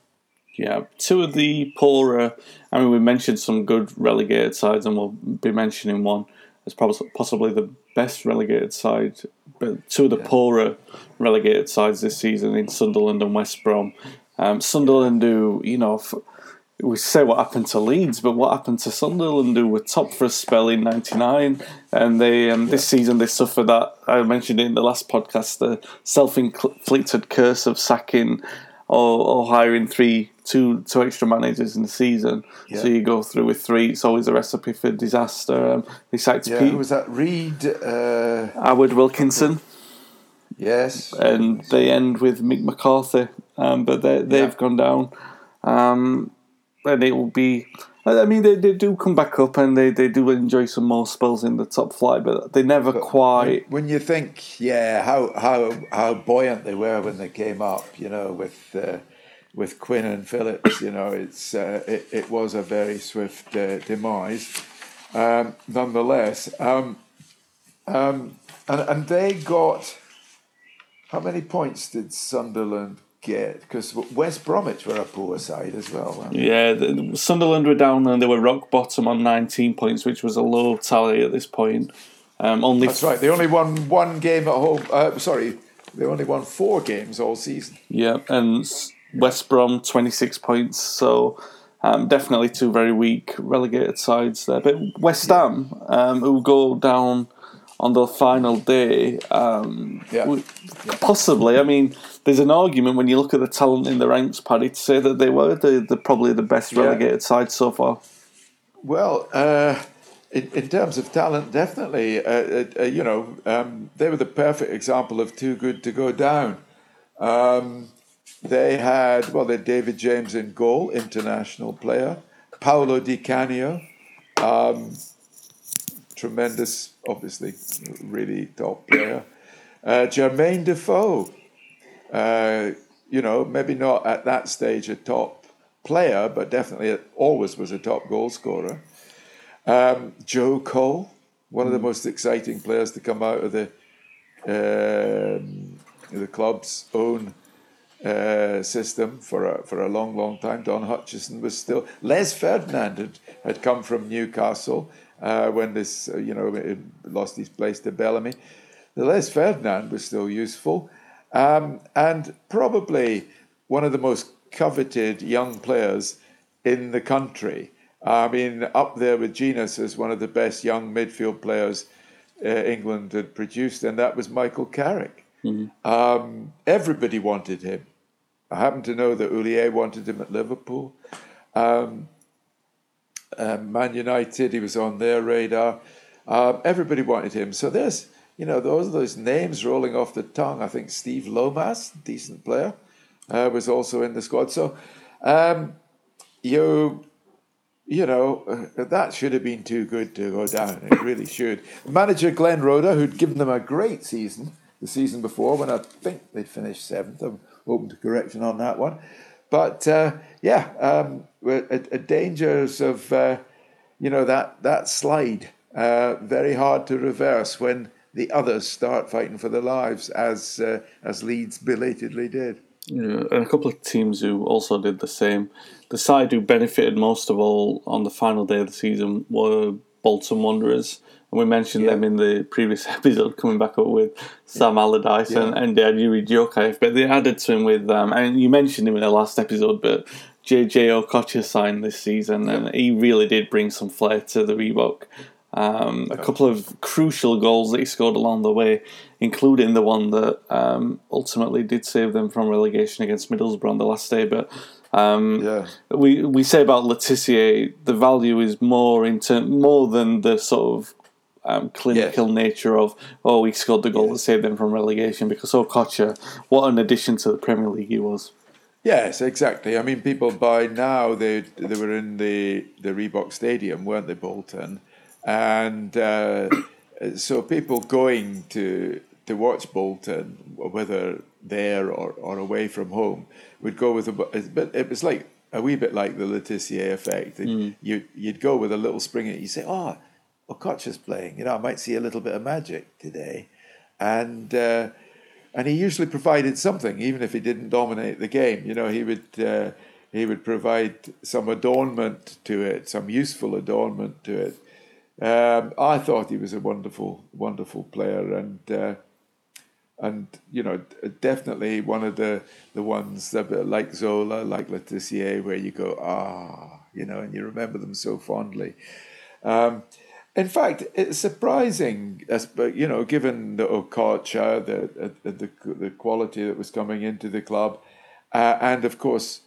Speaker 1: Yeah, two of the poorer. I mean, we mentioned some good relegated sides, and we'll be mentioning one as possibly the best relegated side. But two of the yeah. poorer relegated sides this season in Sunderland and West Brom. Um, Sunderland, do you know, we say what happened to Leeds, but what happened to Sunderland, who were top for a spell in '99, and they um, this season they suffered that I mentioned it in the last podcast, the self-inflicted curse of sacking or, or hiring three, two, two extra managers in the season. Yeah. So you go through with three. It's always a recipe for disaster. Um, they sacked
Speaker 2: yeah, Pete. Was that? Reid. Uh,
Speaker 1: Howard Wilkinson.
Speaker 2: Yes.
Speaker 1: And they end with Mick McCarthy, um, but they, they've yeah. gone down. Um, and it will be I mean, they, they do come back up and they, they do enjoy some more spells in the top flight, but they never but quite.
Speaker 2: When you think, yeah, how how how buoyant they were when they came up, you know, with uh, with Quinn and Phillips, you know, it's uh, it, it was a very swift uh, demise. Um, nonetheless, um, um, and and they got how many points did Sunderland get because West Bromwich were a poor side as well.
Speaker 1: Yeah, the, Sunderland were down and they were rock bottom on 19 points, which was a low tally at this point. Um, only
Speaker 2: that's right. They only won one game at home. Uh, sorry, they only won four games all season.
Speaker 1: Yeah, and West Brom 26 points. So Um, definitely two very weak relegated sides there. But West Ham, um, who go down on the final day, um,
Speaker 2: Yeah.
Speaker 1: possibly. I mean, there's an argument when you look at the talent in the ranks, Paddy, to say that they were the, the probably the best
Speaker 2: Yeah.
Speaker 1: relegated side so far.
Speaker 2: Well, uh, in, in terms of talent, definitely. Uh, uh, uh, you know, um, they were the perfect example of too good to go down. Um, they had, well, they had David James in goal, international player. Paolo Di Canio, um, tremendous, obviously, really top player. Uh, Jermaine Defoe, uh, you know, maybe not at that stage a top player, but definitely always was a top goal scorer. Um, Joe Cole, one of the most exciting players to come out of the um, the club's own uh, system for a, for a long, long time. Don Hutchison was still. Les Ferdinand had, had come from Newcastle uh, when this, uh, you know, lost his place to Bellamy. The Les Ferdinand was still useful, um, and probably one of the most coveted young players in the country. I mean, up there with Jenas as one of the best young midfield players uh, England had produced, and that was Michael Carrick. Um, everybody wanted him. I happen to know that Houllier wanted him at Liverpool. Um, um, Man United, he was on their radar. Um, everybody wanted him. So there's, you know, those those names rolling off the tongue. I think Steve Lomas, decent player, uh, was also in the squad. So um, you you know, uh, that should have been too good to go down. It really should. Manager Glenn Roeder, who'd given them a great season the season before, when I think they'd finished seventh. I'm open to correction on that one. But uh, yeah, um, at, at dangers of, uh, you know, that, that slide. Uh, very hard to reverse when the others start fighting for their lives, as, uh, as Leeds belatedly did.
Speaker 1: Yeah, and a couple of teams who also did the same. The side who benefited most of all on the final day of the season were Bolton Wanderers. And we mentioned
Speaker 2: Yeah.
Speaker 1: them in the previous episode, coming back up with Sam Allardyce and,
Speaker 2: Yeah.
Speaker 1: and they Yuri Djorkaeff. But they added to him with, um, and you mentioned him in the last episode, but JJ Okocha signed this season, and he really did bring some flair to the Reebok. Um, a couple of crucial goals that he scored along the way, including the one that um, ultimately did save them from relegation against Middlesbrough on the last day. But um,
Speaker 2: Yeah.
Speaker 1: we we say about Le Tissier, the value is more in term, more than the sort of um, clinical nature of oh he scored the goal that saved them from relegation because Okocha, what an addition to the Premier League he was.
Speaker 2: Yes, exactly. I mean, people by now they they were in the the Reebok Stadium, weren't they, Bolton? And uh, so people going to to watch Bolton, whether there or, or away from home, would go with a. But it was like a wee bit like the Le Tissier effect. You you'd go with a little spring, and you say, "Oh, Okocha's playing. You know, I might see a little bit of magic today," and. Uh, and he usually provided something, even if he didn't dominate the game. You know, he would uh, he would provide some adornment to it, some useful adornment to it. Um, I thought he was a wonderful, wonderful player, and uh, and you know, definitely one of the the ones that like Zola, like Le Tissier, where you go, ah, you know, and you remember them so fondly. Um, in fact, it's surprising, as you know, given the Okocha, the, the the the quality that was coming into the club, uh, and of course,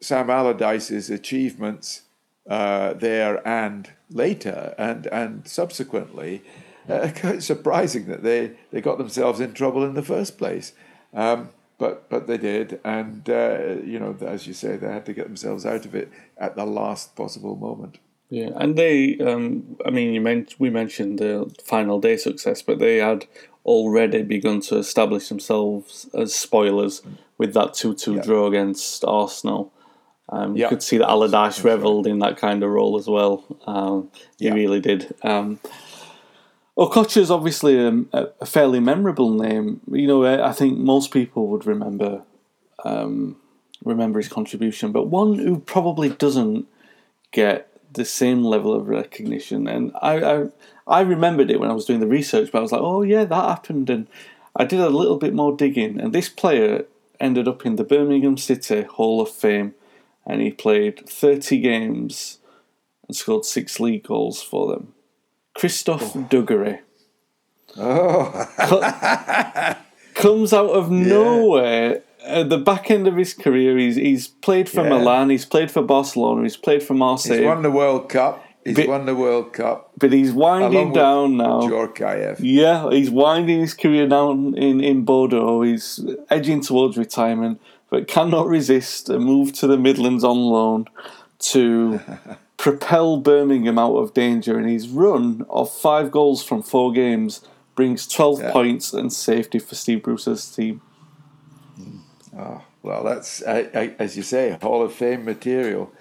Speaker 2: Sam Allardyce's achievements uh, there and later and and subsequently, uh, quite surprising that they, they got themselves in trouble in the first place. Um, but but they did, and uh, you know, as you say, they had to get themselves out of it at the last possible moment.
Speaker 1: Yeah, and they, um, I mean, you meant we mentioned the final day success, but they had already begun to establish themselves as spoilers with that two-two
Speaker 2: Yeah.
Speaker 1: draw against Arsenal. Um, You could see that Allardyce revelled in that kind of role as well. Um, he
Speaker 2: Yeah.
Speaker 1: really did. Um, Okocha is obviously a, a fairly memorable name. You know, I I think most people would remember um, remember his contribution, but one who probably doesn't get the same level of recognition. And I, I, I remembered it when I was doing the research, but I was like, oh yeah, that happened. And I did a little bit more digging, and this player ended up in the Birmingham City Hall of Fame. And he played 30 games and scored six league goals for them. Christophe oh. Dugarry.
Speaker 2: Oh.
Speaker 1: comes out of yeah. nowhere at the back end of his career. He's, he's played for yeah. Milan, he's played for Barcelona, he's played for Marseille.
Speaker 2: He's won the World Cup. He's but, won the World Cup.
Speaker 1: But he's winding down now.
Speaker 2: Djorkaeff.
Speaker 1: Yeah, he's winding his career down in, in Bordeaux. He's edging towards retirement, but cannot resist a move to the Midlands on loan to propel Birmingham out of danger. And his run of five goals from four games brings 12 yeah. points and safety for Steve Bruce's team.
Speaker 2: Oh, well, that's, I, I, as you say, Hall of Fame material.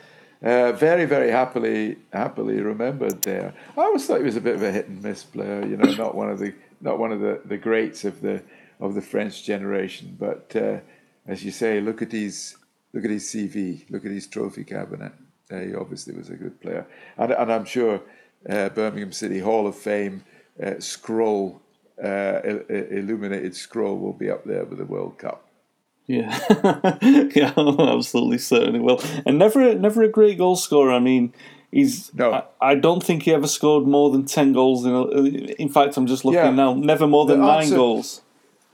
Speaker 2: Uh, very, very happily, happily remembered there. I always thought he was a bit of a hit and miss player. You know, not one of the, not one of the, the greats of the, of the French generation. But uh, as you say, look at his, look at his CV, look at his trophy cabinet. Uh, he obviously was a good player, and, and I'm sure uh, Birmingham City Hall of Fame uh, scroll, uh, illuminated scroll, will be up there with the World Cup.
Speaker 1: Yeah, yeah, absolutely certainly will. And never, never a great goal scorer. I mean, he's. No. I, I don't think he ever scored more than ten goals. In, a, in fact, I'm just looking yeah. now. Never more than the nine answer, goals.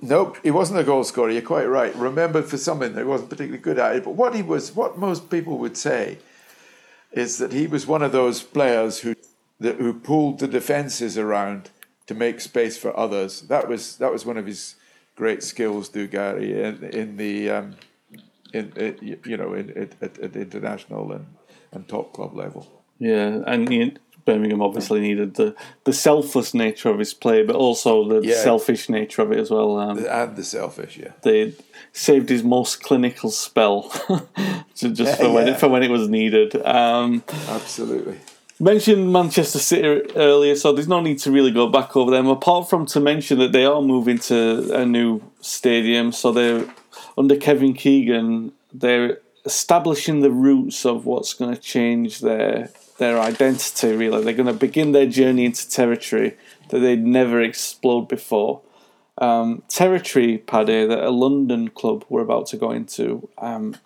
Speaker 2: Nope, he wasn't a goal scorer. You're quite right. Remembered for something that he wasn't particularly good at it. But what he was, what most people would say, is that he was one of those players who that, who pulled the defenses around to make space for others. That was that was one of his great skills, Dugarry, in, in the um, in, in, you know in, at, at international and, and top club level.
Speaker 1: Yeah, and Birmingham obviously needed the, the selfless nature of his play, but also the yeah. selfish nature of it as well.
Speaker 2: Um, and the selfish, yeah.
Speaker 1: They saved his most clinical spell just yeah, for when yeah. it, for when it was needed. Um,
Speaker 2: Absolutely
Speaker 1: mentioned Manchester City earlier, so there's no need to really go back over them. Apart from to mention that they are moving to a new stadium, so they're under Kevin Keegan. They're establishing the roots of what's going to change their their identity. Really, they're going to begin their journey into territory that they'd never explored before. Um, territory, Paddy, that a London club were about to go into. Um,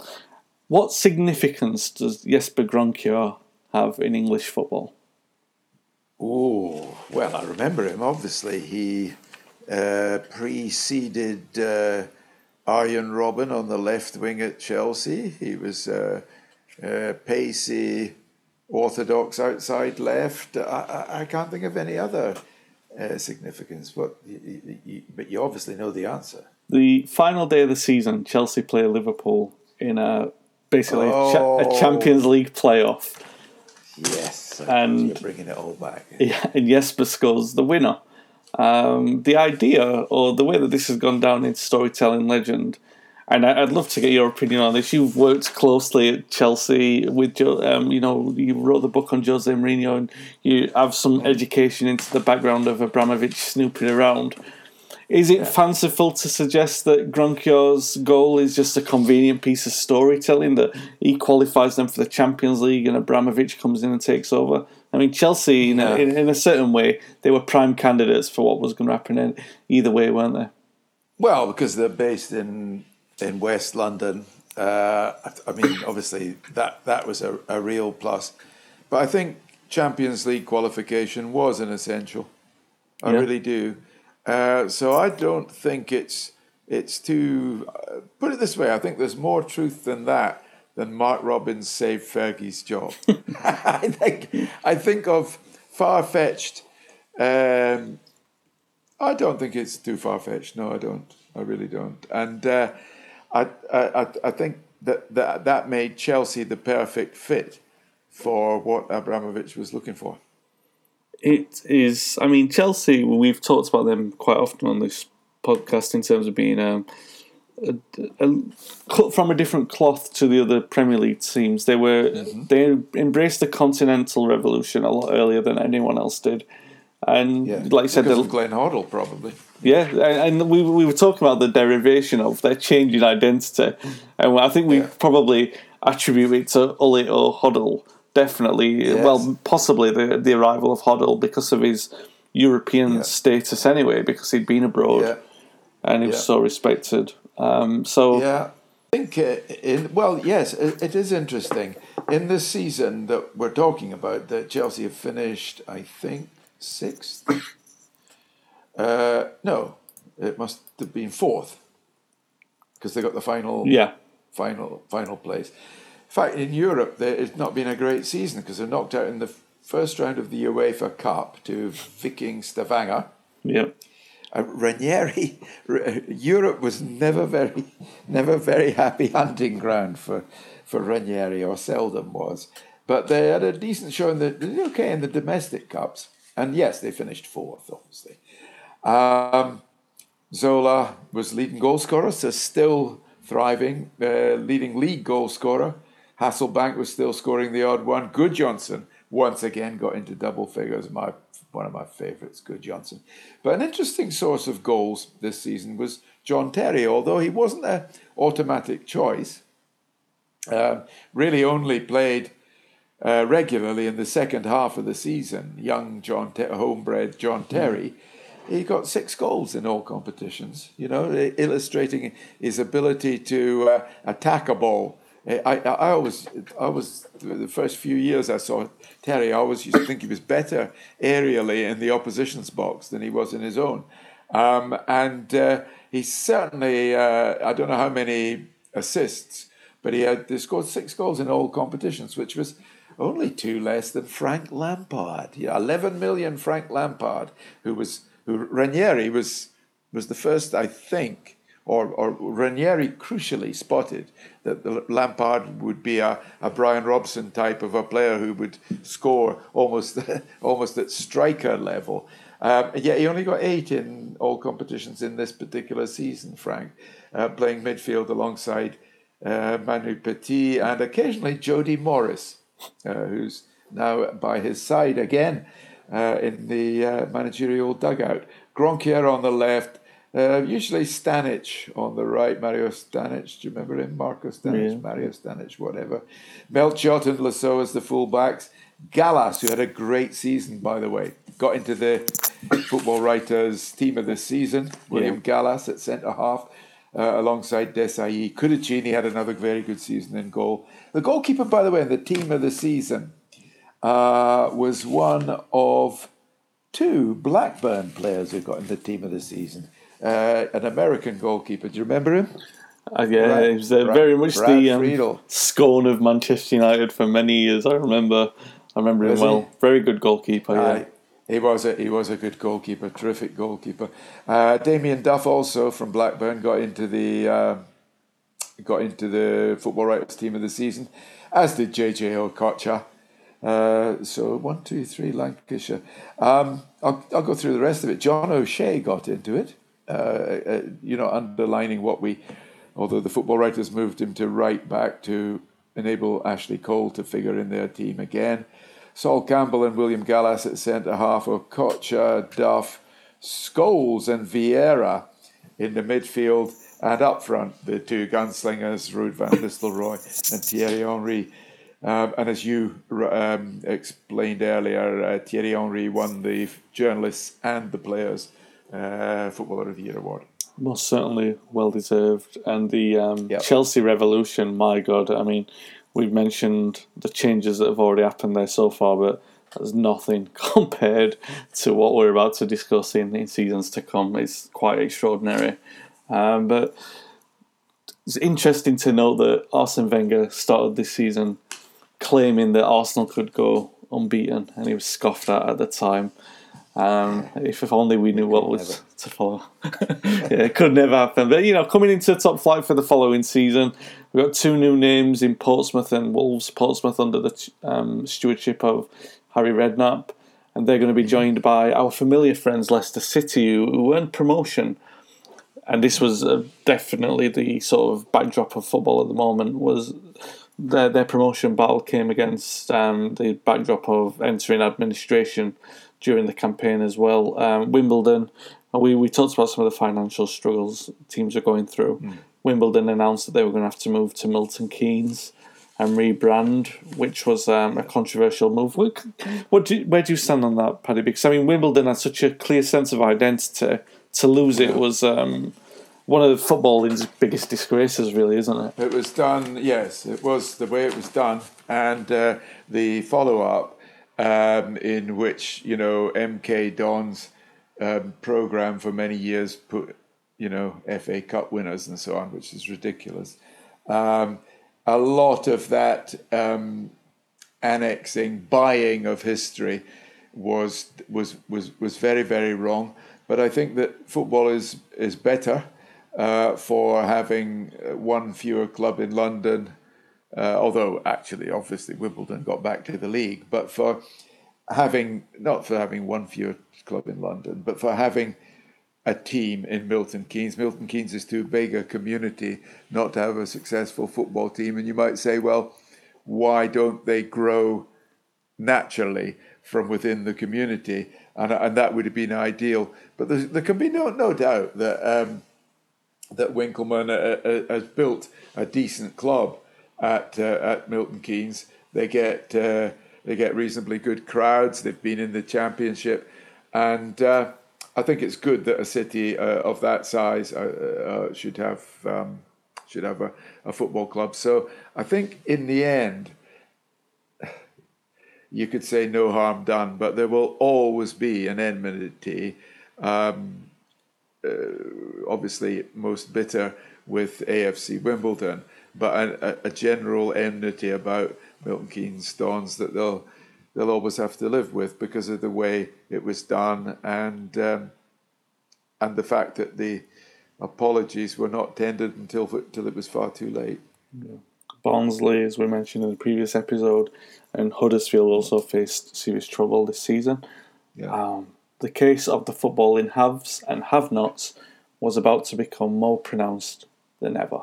Speaker 1: what significance does Jesper Grønkjær have in English football?
Speaker 2: Oh, well, I remember him. Obviously, he uh, preceded uh, Arjen Robben on the left wing at Chelsea. He was uh, uh pacey, orthodox outside left. I, I, I, can't think of any other uh, significance, but you, you, but you obviously know the answer.
Speaker 1: The final day of the season, Chelsea play Liverpool in a basically oh. a, cha- a Champions League playoff.
Speaker 2: Yes,
Speaker 1: and
Speaker 2: you're bringing it all back.
Speaker 1: Yeah, and Jesper scores the winner. Um, the idea, or the way that this has gone down in storytelling legend, and I, would love to get your opinion on this. You've worked closely at Chelsea with, um, you know, you wrote the book on Jose Mourinho, and you have some education into the background of Abramovich snooping around. Is it fanciful to suggest that Grønkjær's goal is just a convenient piece of storytelling that he qualifies them for the Champions League and Abramovich comes in and takes over? I mean, Chelsea, in, yeah. a, in, in, a certain way, they were prime candidates for what was going to happen either way, weren't they?
Speaker 2: Well, because they're based in in West London. Uh, I mean, obviously that that was a, a real plus, but I think Champions League qualification was an essential. I yeah. really do. Uh, so I don't think it's it's too. Uh, put it this way: I think there's more truth than that than Mark Robins saved Fergie's job. I think I think of far fetched. Um, I don't think it's too far fetched. No, I don't. I really don't. And uh, I, I I think that, that that made Chelsea the perfect fit for what Abramovich was looking for
Speaker 1: it is. I mean, Chelsea. We've talked about them quite often on this podcast in terms of being um, a, a, cut from a different cloth to the other Premier League teams. They were mm-hmm. they embraced the Continental Revolution a lot earlier than anyone else did, and yeah, like I said,
Speaker 2: because of Glenn Hoddle probably.
Speaker 1: Yeah, and we we were talking about the derivation of their changing identity, and I think we yeah. probably attribute it to Uli or Hoddle definitely. Yes. Well, possibly the the arrival of Hoddle because of his European yeah. status anyway, because he'd been abroad yeah. and he was so respected. Um, so
Speaker 2: yeah, I think uh, in well, yes, it, it is interesting. In this season that we're talking about, that Chelsea have finished, I think, sixth. Uh, no, it must have been fourth because they got the final,
Speaker 1: Yeah.
Speaker 2: final, final place. In fact, in Europe, there has not been a great season because they're knocked out in the first round of the UEFA Cup to Viking Stavanger.
Speaker 1: Yep.
Speaker 2: Uh, Ranieri, R- Europe was never very, never very happy hunting ground for, for Ranieri, or seldom was. But they had a decent show in the okay in the domestic cups, and yes, they finished fourth, obviously. Um, Zola was leading goal scorer, so still thriving, uh, leading league goal scorer. Hasselbaink was still scoring the odd one. Gudjohnsen once again got into double figures. My one of my favourites, Gudjohnsen. But an interesting source of goals this season was John Terry, although he wasn't an automatic choice. Um, really only played uh, regularly in the second half of the season. Young John, Ter- homebred John Terry, he got six goals in all competitions. You know, illustrating his ability to uh, attack a ball. I, I, I always, I was the first few years I saw Terry. I always used to think he was better aerially in the opposition's box than he was in his own. Um, and uh, he certainly, uh, I don't know how many assists, but he had he scored six goals in all competitions, which was only two less than Frank Lampard. Yeah, eleven million Frank Lampard, who was who Ranieri was was the first, I think, or or Ranieri crucially spotted that the Lampard would be a, a Brian Robson type of a player who would score almost almost at striker level. Um, yet he only got eight in all competitions in this particular season, Frank, uh, playing midfield alongside uh, Manu Petit and occasionally Jody Morris, who's now by his side again uh, in the uh, managerial dugout. Grønkjær on the left, uh, usually Stanic on the right, Mario Stanic. Do you remember him? Marco Stanic,
Speaker 1: Yeah.
Speaker 2: Mario Stanic, whatever. Melchiot and Le Saux as the fullbacks. Gallas, who had a great season, by the way, got into the football writers' team of the season. William
Speaker 1: Yeah.
Speaker 2: Gallas at centre half. Uh, alongside Desailly. Cudicini had another very good season in goal. The goalkeeper, by the way, in the team of the season uh, was one of two Blackburn players who got in the team of the season. Uh, an American goalkeeper. Do you remember him?
Speaker 1: Uh, yeah,
Speaker 2: Brad-
Speaker 1: it was uh,
Speaker 2: Brad-
Speaker 1: very much
Speaker 2: Brad
Speaker 1: the um, scorn of Manchester United for many years. I remember, I remember him
Speaker 2: Was he?
Speaker 1: well. Very good goalkeeper. Yeah.
Speaker 2: He was a he was a good goalkeeper, terrific goalkeeper. Uh, Damien Duff also from Blackburn got into the uh, got into the football writers team of the season, as did JJ Okocha. Uh, so one, two, three, Lancashire. Um, I'll I'll go through the rest of it. John O'Shea got into it. Uh, uh, you know, underlining what we, although the football writers moved him to right back to enable Ashley Cole to figure in their team again. Sol Campbell and William Gallas at centre half, Okocha, Duff, Scholes and Vieira in the midfield, and up front the two gunslingers, Ruud van Nistelrooy and Thierry Henry. Um, and as you um, explained earlier, uh, Thierry Henry won the journalists and the players uh, Footballer of the Year award.
Speaker 1: Most certainly well deserved. And the um,
Speaker 2: Yep.
Speaker 1: Chelsea revolution, my God, I mean, we've mentioned the changes that have already happened there so far, but there's nothing compared to what we're about to discuss in, in seasons to come. It's quite extraordinary. Um, but it's interesting to note that Arsene Wenger started this season claiming that Arsenal could go unbeaten, and he was scoffed at at the time. Um, if, if only we knew what was. To follow. yeah, it could never happen. But you know, coming into the top flight for the following season, we've got two new names in Portsmouth and Wolves. Portsmouth under the um, stewardship of Harry Redknapp, and they're going to be joined by our familiar friends Leicester City, who, who earned promotion. And this was uh, definitely the sort of backdrop of football at the moment. Was their their promotion battle came against um, the backdrop of entering administration during the campaign as well. Um, Wimbledon, and we, we talked about some of the financial struggles teams are going through. Wimbledon announced that they were going to have to move to Milton Keynes and rebrand, which was um, a controversial move. What, what do where do you stand on that, Paddy? Because I mean, Wimbledon had such a clear sense of identity. To lose it was um, one of footballing's biggest disgraces, really, isn't it?
Speaker 2: It was done, yes, it was the way it was done. And uh, the follow up, um, in which, you know, MK Dons um, program for many years put, you know, FA Cup winners and so on, which is ridiculous. Um, a lot of that um, annexing, buying of history was was was was very very wrong. But I think that football is is better uh, for having one fewer club in London. Uh, although actually, obviously, Wimbledon got back to the league, but for having not for having one fewer club in London, but for having a team in Milton Keynes. Milton Keynes is too big a community not to have a successful football team. And you might say, well, why don't they grow naturally from within the community? And, and that would have been ideal. But there can be no, no doubt that, um, that Winkelman uh, uh, has built a decent club at, uh, at Milton Keynes. They get, uh, they get reasonably good crowds. They've been in the championship. And uh, I think it's good that a city uh, of that size uh, uh, should have um, should have a, a, football club. So I think in the end, you could say no harm done, but there will always be an enmity. Um, uh, obviously, most bitter with AFC Wimbledon, but a, a general enmity about Milton Keynes Dons that they'll they'll always have to live with because of the way it was done and um, and the fact that the apologies were not tendered until until it was far too late.
Speaker 1: Yeah. Barnsley, as we mentioned in the previous episode, and Huddersfield also faced serious trouble this season. Yeah. Um, the case of the footballing haves and have-nots was about to become more pronounced than ever.